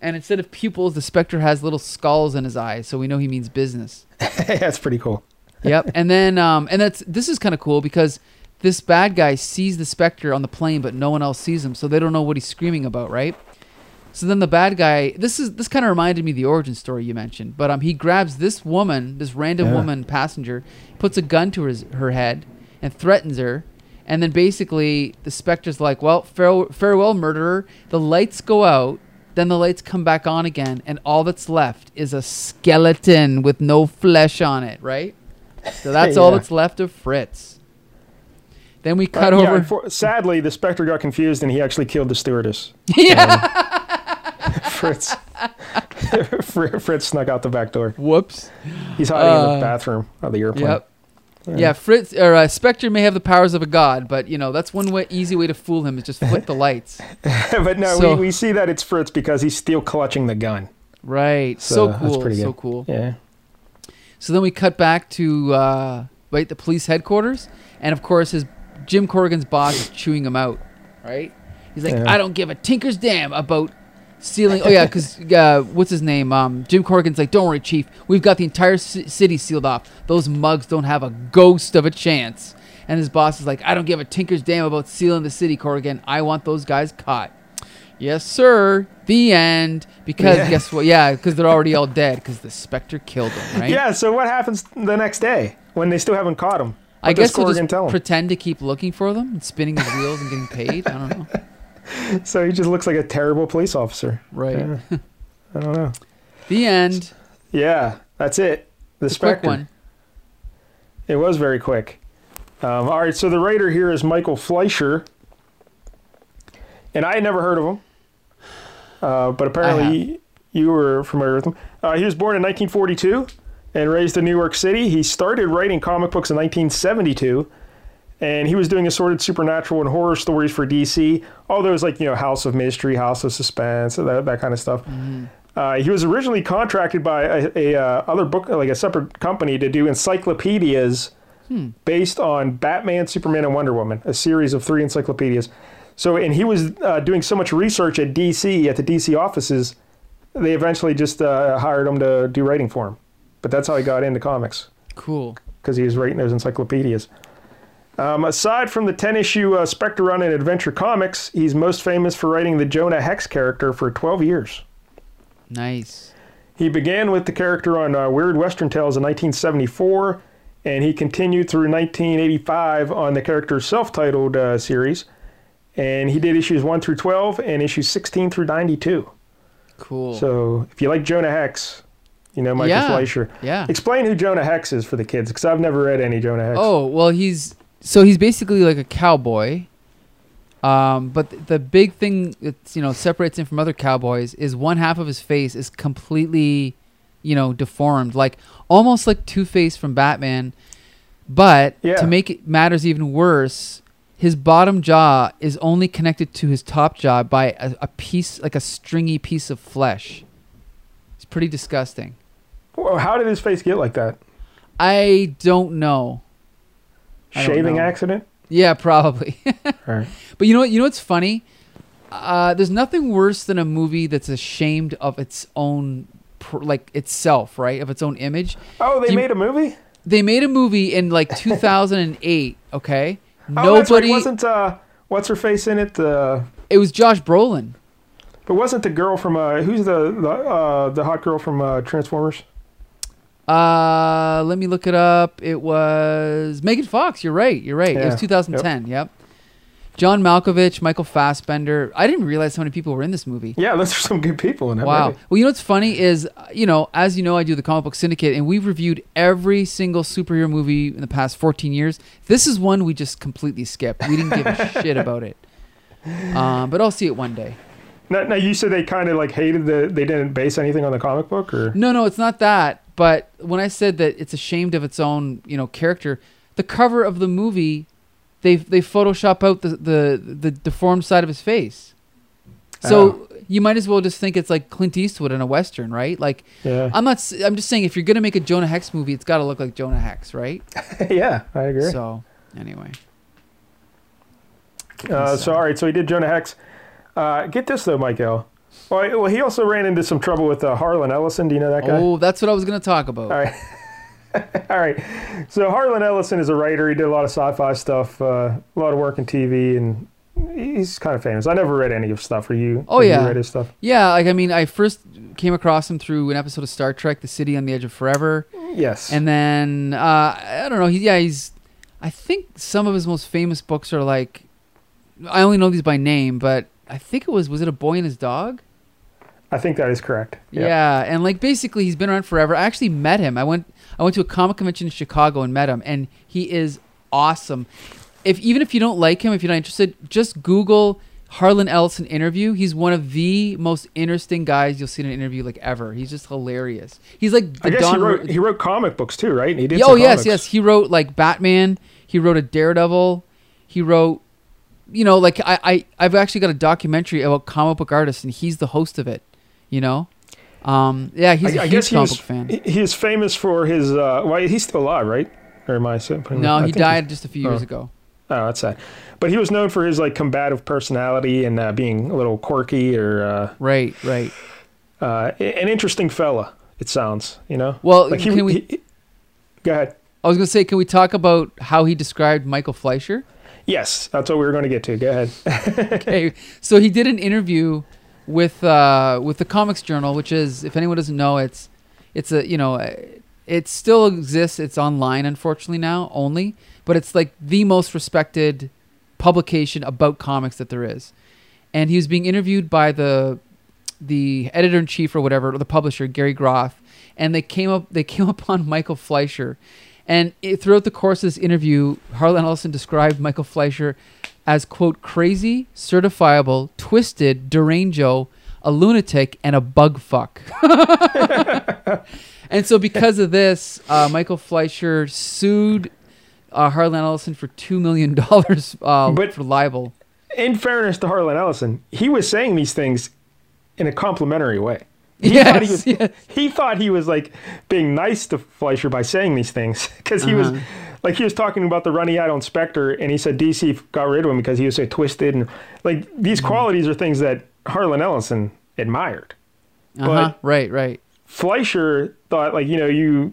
S4: And instead of pupils, the specter has little skulls in his eyes, so we know he means business.
S5: That's pretty cool.
S4: yep. And then, um, and that's this is kind of cool because this bad guy sees the specter on the plane, but no one else sees him, so they don't know what he's screaming about, right? So then the bad guy, this is this kind of reminded me of the origin story you mentioned, but um, he grabs this woman, this random
S5: Yeah.
S4: woman passenger, puts a gun to his her head, and threatens her. And then basically the specter's like, "Well, farewell, farewell, murderer." The lights go out, then the lights come back on again, and all that's left is a skeleton with no flesh on it. Right? So that's all that's left of Fritz. Then we cut
S5: Uh, yeah,
S4: over.
S5: unfor- sadly, the Spectre got confused and he actually killed the stewardess.
S4: yeah.
S5: Fritz. Fritz snuck out the back door.
S4: Whoops.
S5: He's hiding in
S4: Uh,
S5: the bathroom of the airplane.
S4: Yep. Yeah, Fritz or uh, Spectre may have the powers of a god, but you know that's one way, easy way to fool him is just flick the lights.
S5: but no,
S4: So-
S5: we, we see that it's Fritz because he's still clutching the gun.
S4: Right. So,
S5: So, that's
S4: cool. So cool.
S5: Yeah.
S4: So then we cut back to uh, right the police headquarters, and of course his Jim Corrigan's boss is chewing him out. Right. He's like,
S5: Yeah.
S4: I don't give a tinker's damn about sealing. Oh yeah, because uh, what's his name? Um, Jim Corrigan's like, don't worry, chief. We've got the entire ci- city sealed off. Those mugs don't have a ghost of a chance. And his boss is like, I don't give a tinker's damn about sealing the city, Corrigan. I want those guys caught. Yes, sir. The end. Because
S5: Yeah.
S4: guess what? Yeah, because they're already all dead. Because the Spectre killed them, right?
S5: Yeah, so what happens the next day when they still haven't caught?
S4: I
S5: What does
S4: guess
S5: Corrigan
S4: just
S5: tell him?
S4: pretend to keep looking for them and spinning his wheels and getting paid. I don't know.
S5: So he just looks like a terrible police officer.
S4: Right.
S5: Yeah. I don't know.
S4: The end.
S5: Yeah, that's it. The
S4: It's a quick
S5: Spectre.
S4: one.
S5: It was very quick. Um, all right, so the writer here is Michael Fleischer, and I had never heard of him, uh, but apparently you were familiar with him. Uh, he was born in 1942 and raised in New York City. He started writing comic books in 1972, and he was doing assorted supernatural and horror stories for DC. All those like you know House of Mystery, House of Suspense, that that kind of stuff. Uh, he was originally contracted by a, a uh, other book, like a separate company, to do encyclopedias based on Batman, Superman, and Wonder Woman, a series of three encyclopedias. So, and he was uh, doing so much research at DC, at the DC offices, they eventually just uh, hired him to do writing for him. But that's how he got into comics
S4: Cool.
S5: because he was writing those encyclopedias. Um, aside from the 10 issue uh, Spectre run in Adventure Comics, he's most famous for writing the Jonah Hex character for 12 years.
S4: Nice.
S5: He began with the character on uh, Weird Western Tales in 1974, and he continued through 1985 on the character's self titled uh, series. And he did issues 1 through 12 and issues 16 through 92.
S4: Cool.
S5: So if you like Jonah Hex, you know Michael
S4: Yeah.
S5: Fleischer.
S4: yeah.
S5: Explain who Jonah Hex is for the kids, because I've never read any Jonah Hex.
S4: Oh well, he's so he's basically like a cowboy. Um, but th- the big thing that you know separates him from other cowboys is one half of his face is completely, you know, deformed, like almost like Two Face from Batman. But
S5: Yeah.
S4: to make it matters even worse, his bottom jaw is only connected to his top jaw by a, a piece, like a stringy piece of flesh. It's pretty disgusting.
S5: Well, How did his face get like that?
S4: I don't know.
S5: Shaving accident?
S4: Yeah, probably.
S5: Right.
S4: but you know what? You know what's funny? Uh, there's nothing worse than a movie that's ashamed of its own, like itself, right? Of its own image.
S5: Oh, they
S4: You-
S5: made a movie?
S4: They made a movie in like 2008. Okay,
S5: Oh, that's right.
S4: nobody.
S5: Wasn't uh, what's her face in it? Uh,
S4: it was Josh Brolin.
S5: but wasn't the girl from uh, who's the the uh, the hot girl from uh, Transformers?
S4: Uh, let me look it up. It was Megan Fox. You're right. You're right. It was 2010. Yep. John Malkovich, Michael Fassbender. I didn't realize how many people were in this movie.
S5: Yeah, those are some good people in that
S4: Wow.
S5: movie.
S4: Well, you know what's funny is, you know, as you know, I do the comic book syndicate, and we've reviewed every single superhero movie in the past 14 years. This is one we just completely skipped. We didn't give a shit about it. Um, but I'll see it one day.
S5: Now, now you said they kind of like hated the they didn't base anything on the comic book, or
S4: No, no, it's not that. But when I said that it's ashamed of its own, you know, character, the cover of the movie, they they Photoshop out the the, the deformed side of his face. So you might as well just think it's like Clint Eastwood in a western, right? Like
S5: yeah,
S4: I'm not. I'm just saying if you're gonna make a Jonah Hex movie, it's got to look like Jonah Hex, right?
S5: yeah, I agree.
S4: So anyway,
S5: Uh, so all right, so he did Jonah Hex. Uh, get this though, Michael. Well, well, he also ran into some trouble with uh, Harlan Ellison. Do you know that guy?
S4: oh, that's what I was gonna talk about.
S5: All right. All right. So Harlan Ellison is a writer. He did a lot of sci-fi stuff, uh, a lot of work in TV, and he's kind of famous. I never read any of his stuff. Are you?
S4: Oh, yeah.
S5: You read his stuff?
S4: Yeah, like I mean, I first came across him through an episode of Star Trek: The City on the Edge of Forever.
S5: Yes.
S4: And then uh, I don't know. He, yeah, he's. I think some of his most famous books are like. I only know these by name, but I think it was was it a boy and his dog?
S5: I think that is correct.
S4: Yeah. and like basically he's been around forever. I actually met him. I went I went to a comic convention in Chicago and met him, and he is awesome. If even if you don't like him, if you're not interested, just Google Harlan Ellison interview. He's one of the most interesting guys you'll see in an interview like ever. He's just hilarious. He's like the
S5: I guess
S4: Don
S5: he
S4: Ro-
S5: wrote he wrote comic books too, right? He did.
S4: oh
S5: some
S4: yes,
S5: comics.
S4: yes. He wrote like Batman. He wrote a Daredevil. He wrote, you know, like I, I I've actually got a documentary about comic book artists, and he's the host of it. You know, um, yeah, he's a
S5: I, I
S4: huge comic book fan.
S5: he- is famous for his. Uh, well, he's still alive, right? Or am I saying?
S4: no,
S5: I
S4: he died just a few years
S5: oh.
S4: ago.
S5: Oh, that's sad. But he was known for his like combative personality and uh, being a little quirky or uh,
S4: Right, right.
S5: uh, an interesting fella. It sounds, you know.
S4: Well,
S5: like he,
S4: can we?
S5: he- go ahead.
S4: I was gonna say, can we talk about how he described Michael Fleischer?
S5: Yes, that's what we were going to get to. Go ahead.
S4: okay, so he did an interview with uh, with the Comics Journal, which is, if anyone doesn't know, it's it's a you know, it still exists. It's online, unfortunately now only, but it's like the most respected publication about comics that there is. And he was being interviewed by the the editor in chief or whatever, or the publisher Gary Groth, and they came up they came upon Michael Fleischer, and it, throughout the course of this interview, Harlan Ellison described Michael Fleischer as quote crazy, certifiable, twisted, derango, a lunatic, and a bug fuck. and so because of this, uh, Michael Fleischer sued uh, Harlan Ellison for two million dollars uh,
S5: But-
S4: for libel.
S5: In fairness to Harlan Ellison, he was saying these things in a complimentary way. He
S4: Yes,
S5: thought he was,
S4: yes.
S5: he thought he was like being nice to Fleischer by saying these things because he
S4: Uh-huh.
S5: was like he was talking about the run he had on Spectre and he said DC got rid of him because he was so twisted and like these
S4: Mm-hmm.
S5: qualities are things that Harlan Ellison admired.
S4: Uh huh.
S5: But-
S4: Right. Right.
S5: Fleischer thought like you know you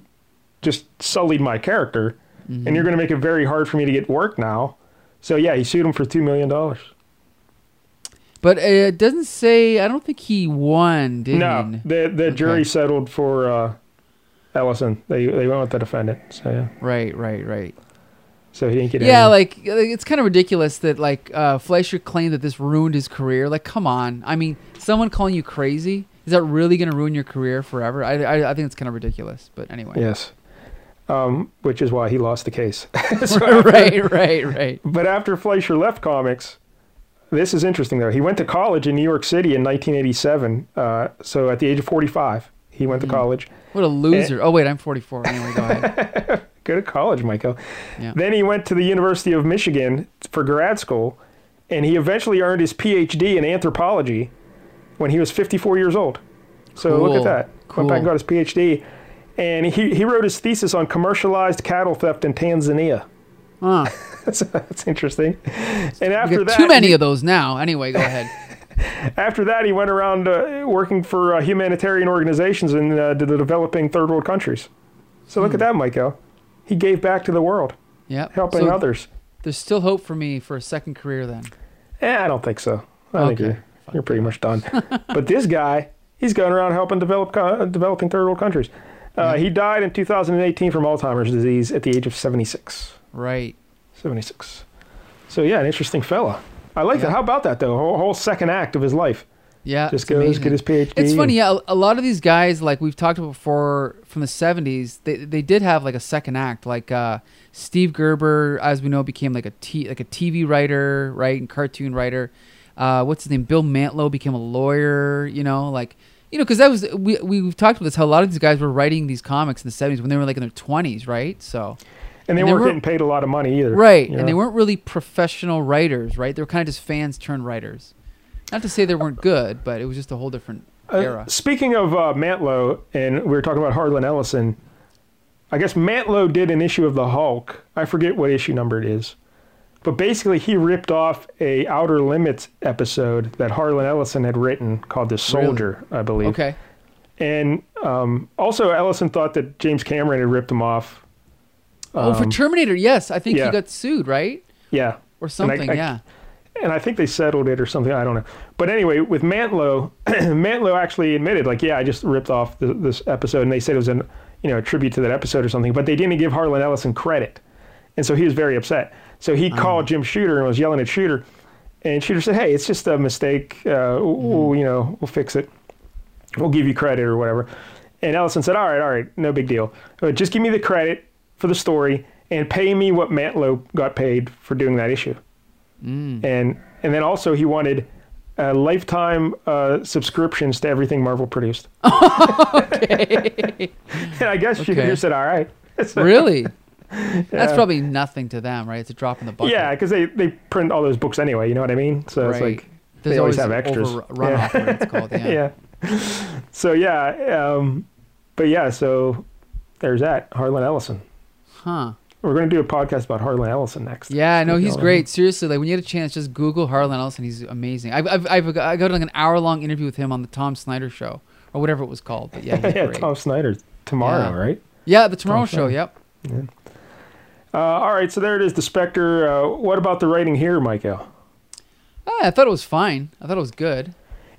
S5: just sullied my character
S4: Mm-hmm.
S5: and you're going to make it very hard for me to get work now. So yeah, he sued him for two million dollars.
S4: But uh, it doesn't say. I don't think he won, did
S5: No,
S4: he?
S5: the the jury
S4: Okay.
S5: settled for uh, Ellison. They they went with the defendant. So yeah,
S4: Right. Right. Right.
S5: so he didn't get. In.
S4: Yeah,
S5: any.
S4: like it's kind of ridiculous that like uh, Fleischer claimed that this ruined his career. Like, come on. I mean, someone calling you crazy is that really going to ruin your career forever? I, I I think it's kind of ridiculous. But anyway.
S5: yes, um, which is why he lost the case.
S4: right. Right. Right.
S5: but after Fleischer left comics, this is interesting though. He went to college in New York City in 1987. Uh, so at the age of 45, he went to college.
S4: What a loser. Eh. Oh wait, I'm 44. Anyway, go ahead.
S5: Go to college, Michael.
S4: Yeah.
S5: Then he went to the University of Michigan for grad school, and he eventually earned his PhD in anthropology when he was 54 years old. So look at that. Went back and got his PhD. and he, he wrote his thesis on commercialized cattle theft in Tanzania.
S4: Huh.
S5: that's, that's interesting. And after that,
S4: too many
S5: he-
S4: of those now. Anyway, go ahead.
S5: after that, he went around uh, working for uh, humanitarian organizations in uh, the developing third world countries. So look at that, Michael. He gave back to the world,
S4: Yep.
S5: helping
S4: So
S5: others.
S4: There's still hope for me for a second career then.
S5: Eh, I don't think so. I think you're, you're pretty much done. but this guy, he's going around helping develop co- developing third world countries. Uh, He died in 2018 from Alzheimer's disease at the age of 76.
S4: Right.
S5: 76. So yeah, an interesting fella. I like that. How about that though? Whole, whole second act of his life.
S4: Yeah.
S5: Just goes,
S4: amazing.
S5: get his PhD.
S4: It's funny, yeah. A a lot of these guys, like we've talked about before, from the '70s, they they did have like a second act. Like uh, Steve Gerber, as we know, became like a t like a TV writer, right, and cartoon writer. Uh, what's his name? Bill Mantlo became a lawyer. You know, like you know, because that was we we- we've talked about this. How a lot of these guys were writing these comics in the '70s when they were like in their 20s, right? So
S5: and they
S4: and they
S5: weren't
S4: were-
S5: getting paid a lot of money either.
S4: right,
S5: you
S4: and they weren't really professional writers, right? They were kind of just fans turned writers. Not to say they weren't good, but it was just a whole different
S5: Uh,
S4: era.
S5: speaking of uh, Mantlo, and we were talking about Harlan Ellison. I guess Mantlo did an issue of the Hulk. I forget what issue number it is, but basically he ripped off a Outer Limits episode that Harlan Ellison had written called "The Soldier," I believe.
S4: Okay.
S5: And um, also, Ellison thought that James Cameron had ripped him off.
S4: Oh, for
S5: Um,
S4: Terminator, yes. I think
S5: yeah.
S4: he got sued, right?
S5: Yeah,
S4: Or something,
S5: I-
S4: yeah.
S5: and I think they settled it or something. I don't know. But anyway, with Mantlo, Mantlo actually admitted, like, yeah, I just ripped off the, this episode, and they said it was an, you know, a tribute to that episode or something. But they didn't give Harlan Ellison credit, and so he was very upset. So he called Jim Shooter and was yelling at Shooter, and Shooter said, "Hey, it's just a mistake. Uh, we'll, you know, we'll fix it. We'll give you credit or whatever." And Ellison said, "All right, all right, no big deal. Uh, just give me the credit for the story and pay me what Mantlo got paid for doing that issue." and and then also he wanted uh, lifetime uh, subscriptions to everything Marvel produced. Okay. and I guess
S4: Okay.
S5: Shooter said, "All right." So-
S4: Really? That's probably nothing to them, right? It's a drop in the bucket.
S5: Yeah, because they, they print all those books anyway. You know what I mean? So it's like
S4: There's
S5: they always
S4: always
S5: have extras. Yeah.
S4: called. Yeah.
S5: yeah. So yeah, um, but yeah, so there's that Harlan Ellison.
S4: Huh.
S5: We're going to do a podcast about Harlan Ellison next.
S4: Yeah, no, he's great. Seriously, like when you get a chance, just Google Harlan Ellison. He's amazing. I've, I've, I've I got like an hour long interview with him on the Tom Snyder show or whatever it was called. But yeah, he's
S5: yeah,
S4: great.
S5: Tom Snyder tomorrow,
S4: Yeah.
S5: right?
S4: yeah, the Tomorrow
S5: Tom
S4: Show.
S5: Snyder.
S4: Yep.
S5: Uh, all right, so there it is, the Spectre. Uh, what about the writing here, Michael?
S4: Ah, I thought it was fine. I thought it was good.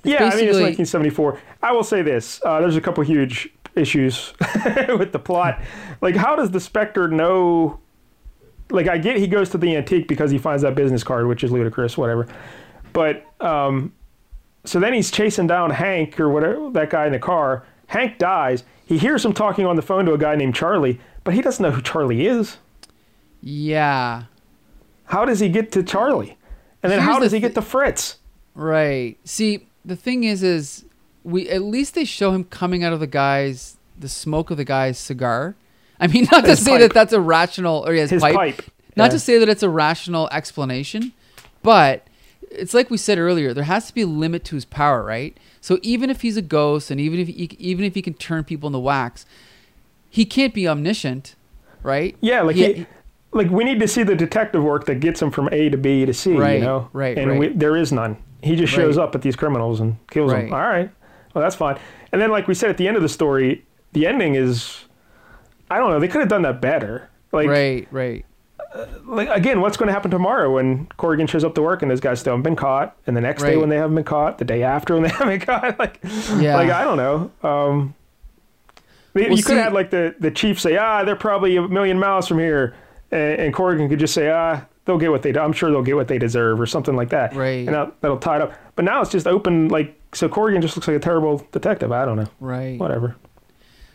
S5: Yeah, I mean it's 1974. I will say this: uh, there's a couple huge issues with the plot. Like, how does the Spectre know? Like, I get he goes to the antique because he finds that business card, which is ludicrous, whatever. But um, so then he's chasing down Hank or whatever that guy in the car. Hank dies. He hears him talking on the phone to a guy named Charlie, but he doesn't know who Charlie is.
S4: Yeah.
S5: How does he get to Charlie? And then
S4: Here's
S5: how
S4: the
S5: does he get to Fritz?
S4: Right. See, the thing is, is we at least they show him coming out of the guy's the smoke of the guy's cigar. I mean, not to
S5: His
S4: say
S5: pipe.
S4: that that's a rational or his,
S5: His
S4: pipe.
S5: pipe.
S4: Not
S5: Yeah.
S4: to say that it's a rational explanation, but it's like we said earlier. There has to be a limit to his power, right? So even if he's a ghost, and even if he, even if he can turn people into wax, he can't be omniscient, right?
S5: Yeah, like
S4: He-
S5: he, like we need to see the detective work that gets him from A to B to C.
S4: Right,
S5: you know,
S4: right,
S5: And
S4: right.
S5: We, there is none. He just shows
S4: Right.
S5: up at these criminals and kills
S4: Right.
S5: them. All right, well that's fine. And then, like we said at the end of the story, the ending is, I don't know. They could have done that better. Like,
S4: right, right.
S5: like again, what's going to happen tomorrow when Corrigan shows up to work and those guys still haven't been caught, and the next day when they haven't been caught, the day after when they haven't been caught, like,
S4: Yeah.
S5: like I don't know. Um,
S4: Well,
S5: you could have like the the chief say, ah, they're probably a million miles from here, and, and Corrigan could just say, ah, they'll get what they. I'm sure they'll get what they deserve, or something like that.
S4: Right.
S5: And that'll, that'll tie it up. But now it's just open, like so. Corrigan just looks like a terrible detective. I don't know.
S4: Right.
S5: Whatever.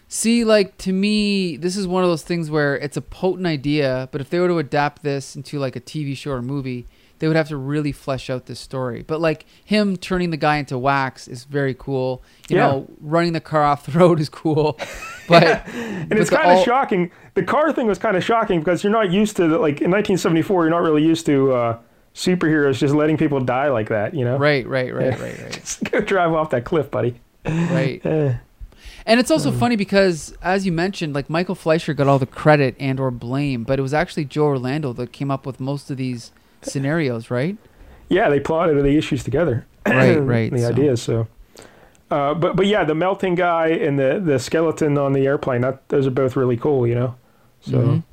S4: See, like to me, this is one of those things where it's a potent idea, but if they were to adapt this into like a TV show or movie, they would have to really flesh out this story. But like him turning the guy into wax is very cool. You
S5: Yeah.
S4: know, running the car off the road is cool. But
S5: And it's kind of shocking. The car thing was kind of shocking because you're not used to the, like in 1974. You're not really used to uh, superheroes just letting people die like that. You know.
S4: Right, right, right, right, right,
S5: Just go drive off that cliff, buddy.
S4: right. And it's also funny because, as you mentioned, like Michael Fleischer got all the credit and or blame, but it was actually Joe Orlando that came up with most of these scenarios, right?
S5: Yeah, they plotted the issues together.
S4: Right, right,
S5: the
S4: so-
S5: ideas. So, uh, but but yeah, the melting guy and the the skeleton on the airplane. That those are both really cool. You know. So.
S4: Mhm.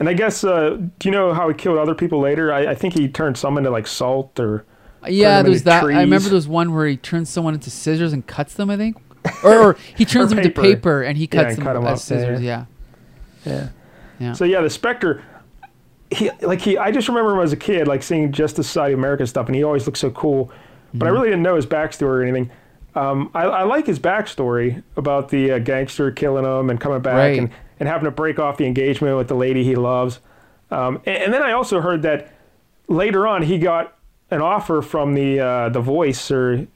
S5: And I guess, uh, do you know how he killed other people later? I, I think he turned some into like salt or
S4: Yeah, there's that. I remember
S5: trees.
S4: there was one where he turns someone into scissors and cuts them. I think, or, or he turns
S5: Or
S4: them into
S5: paper.
S4: and he
S5: Yeah,
S4: cuts
S5: and
S4: them
S5: cut
S4: as
S5: up,
S4: scissors. Yeah.
S5: yeah.
S4: Yeah.
S5: So yeah, the Spectre. He like he. I just remember him as a kid, like seeing Justice Society of America stuff, and he always looked so cool. But
S4: Mm-hmm.
S5: I really didn't know his backstory or anything. Um, I, I like his backstory about the uh, gangster killing him and coming back
S4: Right.
S5: and, and having to break off the engagement with the lady he loves. Um, and, and then I also heard that later on he got an offer from the uh, the voice or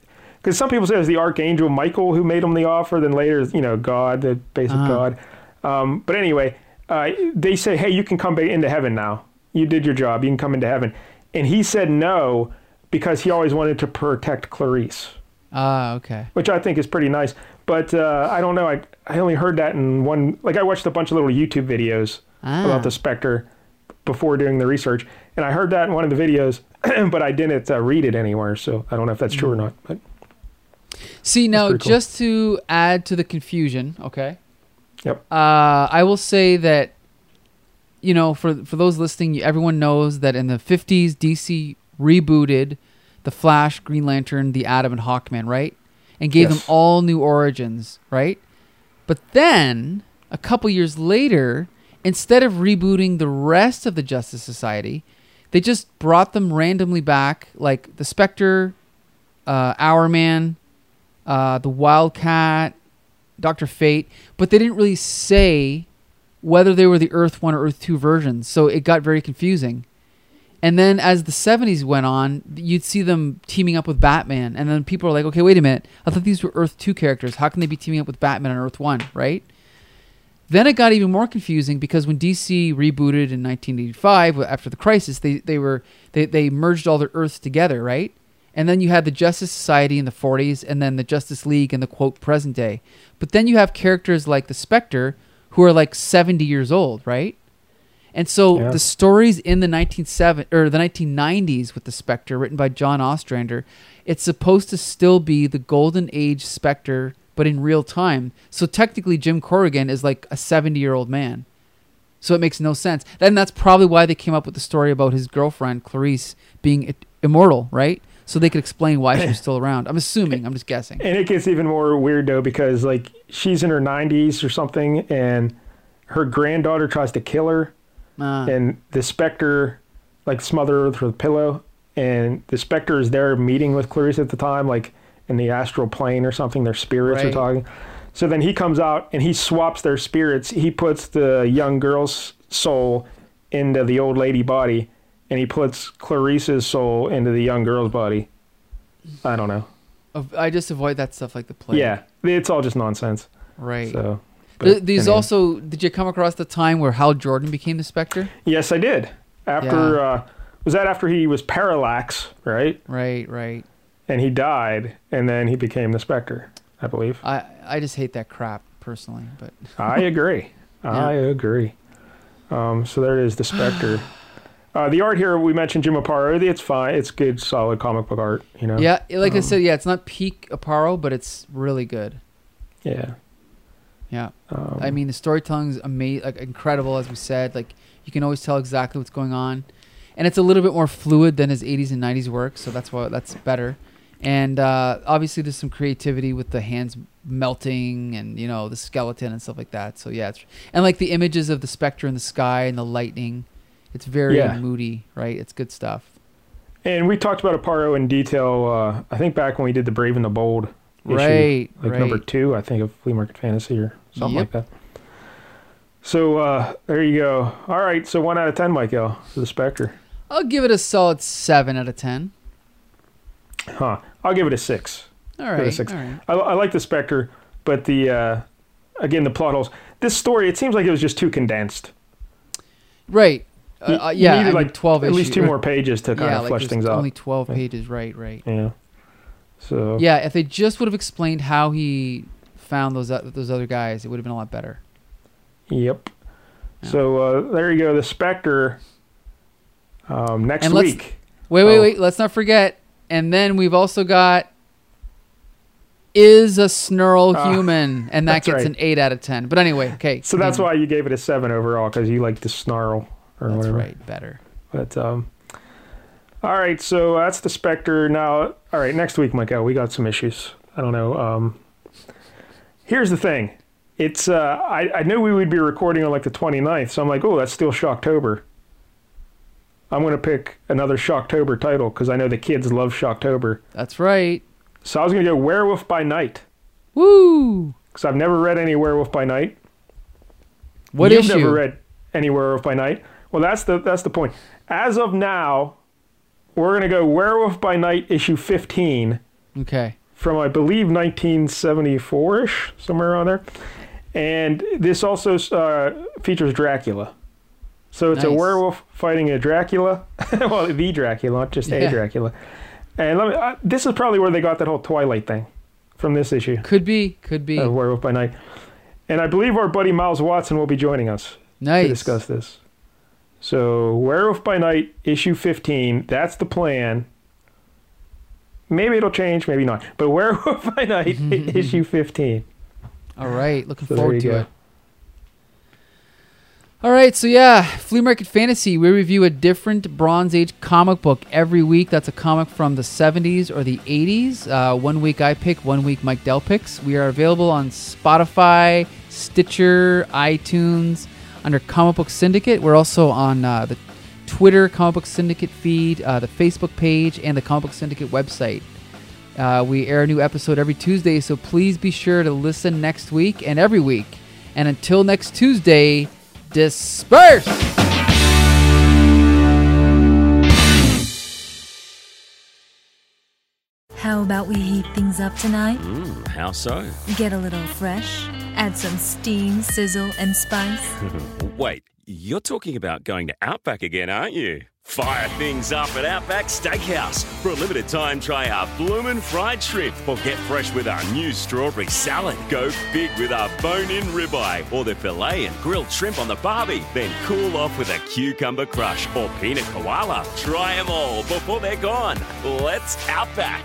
S5: because some people say it was the archangel Michael who made him the offer. Then later, you know, God, the basic
S4: Uh-huh.
S5: God. Um, but anyway, uh, they say, hey, you can come back into heaven now. You did your job. You can come into heaven. And he said no because he always wanted to protect Clarice,
S4: Ah, okay.
S5: which I think is pretty nice. But uh, I don't know. I, I only heard that in one. Like I watched a bunch of little YouTube videos
S4: Ah.
S5: about the Spectre before doing the research, and I heard that in one of the videos, but I didn't uh, read it anywhere. So I don't know if that's true or not. But
S4: See now,
S5: cool.
S4: just to add to the confusion, okay.
S5: Yep.
S4: Uh, I will say that, you know, for for those listening, everyone knows that in the '50s, DC rebooted the Flash, Green Lantern, the Atom, and Hawkman, right, and gave
S5: Yes.
S4: them all new origins, right. But then a couple years later, instead of rebooting the rest of the Justice Society, they just brought them randomly back, like the Spectre, uh, Hourman, uh, the Wildcat, Doctor Fate, but they didn't really say whether they were the Earth One or Earth Two versions, so it got very confusing. And then as the '70s went on, you'd see them teaming up with Batman, and then people are like, "Okay, wait a minute! I thought these were Earth Two characters. How can they be teaming up with Batman on Earth One?" Right? Then it got even more confusing because when DC rebooted in 1985 after the crisis, they, they were they, they merged all their Earths together, right? And then you had the Justice Society in the 40s, and then the Justice League in the quote present day. But then you have characters like the Spectre, who are like 70 years old, right? And so
S5: Yeah.
S4: the stories in the 1970 or the 1990s with the Spectre, written by John Ostrander, it's supposed to still be the golden age Spectre, but in real time. So technically, Jim Corrigan is like a 70 year old man. So it makes no sense. And that's probably why they came up with the story about his girlfriend Clarice being immortal, right? So they could explain why she's still around. I'm assuming. I'm just guessing.
S5: And it gets even more weird though because like she's in her 90s or something, and her granddaughter tries to kill her,
S4: Uh,
S5: and the Spectre like smother her with a pillow, and the Spectre is there meeting with Clarice at the time, like in the astral plane or something. Their spirits are talking. So then he comes out and he swaps their spirits. He puts the young girl's soul into the old lady body, and he puts Clarice's soul into the young girl's body. I don't know.
S4: I just avoid that stuff like the plague.
S5: Yeah, it's all just nonsense.
S4: Right.
S5: So, but, I
S4: also, did you come across the time where Hal Jordan became the Spectre?
S5: Yes, I did. After
S4: Yeah.
S5: uh, was that after he was parallax, right?
S4: Right, right.
S5: And he died, and then he became the Spectre, I believe.
S4: I, I just hate that crap personally, but
S5: I agree. I agree. Um, so there it is, the Spectre. Uh, the art here we mentioned Jim Aparo. It's fine. It's good, solid comic book art. You know.
S4: yeah, like I
S5: Um,
S4: said, yeah, it's not peak Aparo, but it's really good.
S5: Yeah.
S4: Yeah.
S5: Um,
S4: I mean, the storytelling's amazing, like incredible, as we said. Like you can always tell exactly what's going on, and it's a little bit more fluid than his '80s and '90s work, so that's why that's better. And uh, obviously, there's some creativity with the hands melting and you know the skeleton and stuff like that. So yeah, it's, and like the images of the specter in the sky and the lightning, it's very
S5: Yeah.
S4: moody, right? It's good stuff.
S5: and we talked about Aparo in detail. Uh, I think back when we did the Brave and the Bold. Issue,
S4: Right,
S5: like
S4: right.
S5: number two, I think of Flea Market Fantasy or something
S4: Yep.
S5: like that. So uh, there you go. All right, so one out of ten, Michael, for the Spectre.
S4: I'll give it a solid seven out of ten.
S5: Huh? I'll give it a six.
S4: All
S5: it a
S4: right,
S5: six.
S4: all right.
S5: I, I like the Spectre, but the uh, again the plot holes. This story, it seems like it was just too condensed.
S4: Right. Uh, uh, yeah,
S5: needed like
S4: twelve
S5: at least two
S4: or-
S5: more pages to kind
S4: yeah,
S5: of
S4: like
S5: flesh
S4: there's
S5: things out.
S4: Only twelve pages, right? Right.
S5: Yeah. So
S4: Yeah, if they just would have explained how he found those those other guys, it would have been a lot better.
S5: Yep. So uh, there you go. The Spectre. Um, next
S4: And
S5: week.
S4: Wait, wait,
S5: Oh.
S4: wait. Let's not forget. And then we've also got is a snarl
S5: Ah,
S4: human, and that gets
S5: right.
S4: an eight out of ten. But anyway, okay.
S5: So that's why you gave it a seven overall because you like to snarl or
S4: That's
S5: whatever.
S4: right. Better.
S5: But um, all right, so that's the Spectre. Now, all right, next week, Michael, we got some issues. I don't know. Um, here's the thing. It's uh, I, I knew we would be recording on like the 29th, so I'm like, oh, that's still Shocktober. I'm gonna pick another Shocktober title because I know the kids love Shocktober.
S4: That's right.
S5: So I was gonna go Werewolf by Night
S4: Woo!
S5: because I've never read any Werewolf by Night.
S4: What
S5: You've
S4: issue?
S5: never read any Werewolf by Night. Well, that's the that's the point. As of now, we're gonna go Werewolf by Night issue 15
S4: okay.
S5: from I believe 1974ish, somewhere around there. And this also uh, features Dracula. So it's a werewolf fighting a Dracula. well, the Dracula, not just
S4: Yeah.
S5: a Dracula. And let me, uh, this is probably where they got that whole Twilight thing from this issue
S4: Could be. Could be.
S5: of Werewolf by Night. And I believe our buddy Miles Watson will be joining us
S4: nice.
S5: to discuss this. So, Werewolf by Night, issue 15. That's the plan. Maybe it'll change, maybe not. But Werewolf by Night, issue 15.
S4: All right. Looking
S5: So
S4: forward to
S5: go.
S4: it. All right, so yeah, Flea Market Fantasy. We review a different Bronze Age comic book every week. That's a comic from the 70s or the 80s. Uh, one week I pick, one week Mike Dell picks. We are available on Spotify, Stitcher, iTunes, under Comic Book Syndicate. We're also on uh, the Twitter Comic Book Syndicate feed, uh, the Facebook page, and the Comic Book Syndicate website. Uh, we air a new episode every Tuesday, so please be sure to listen next week and every week. And until next Tuesday, disperse!
S2: How about we heat things up tonight?
S3: Mm, how so?
S2: Get a little fresh, add some steam, sizzle, and spice.
S3: Wait, you're talking about going to Outback again, aren't you? Fire things up at Outback Steakhouse. For a limited time, try our bloomin' fried shrimp or get fresh with our new strawberry salad. Go big with our bone-in ribeye or the filet and grilled shrimp on the barbie. Then cool off with a cucumber crush or peanut koala. Try them all before they're gone. Let's Outback.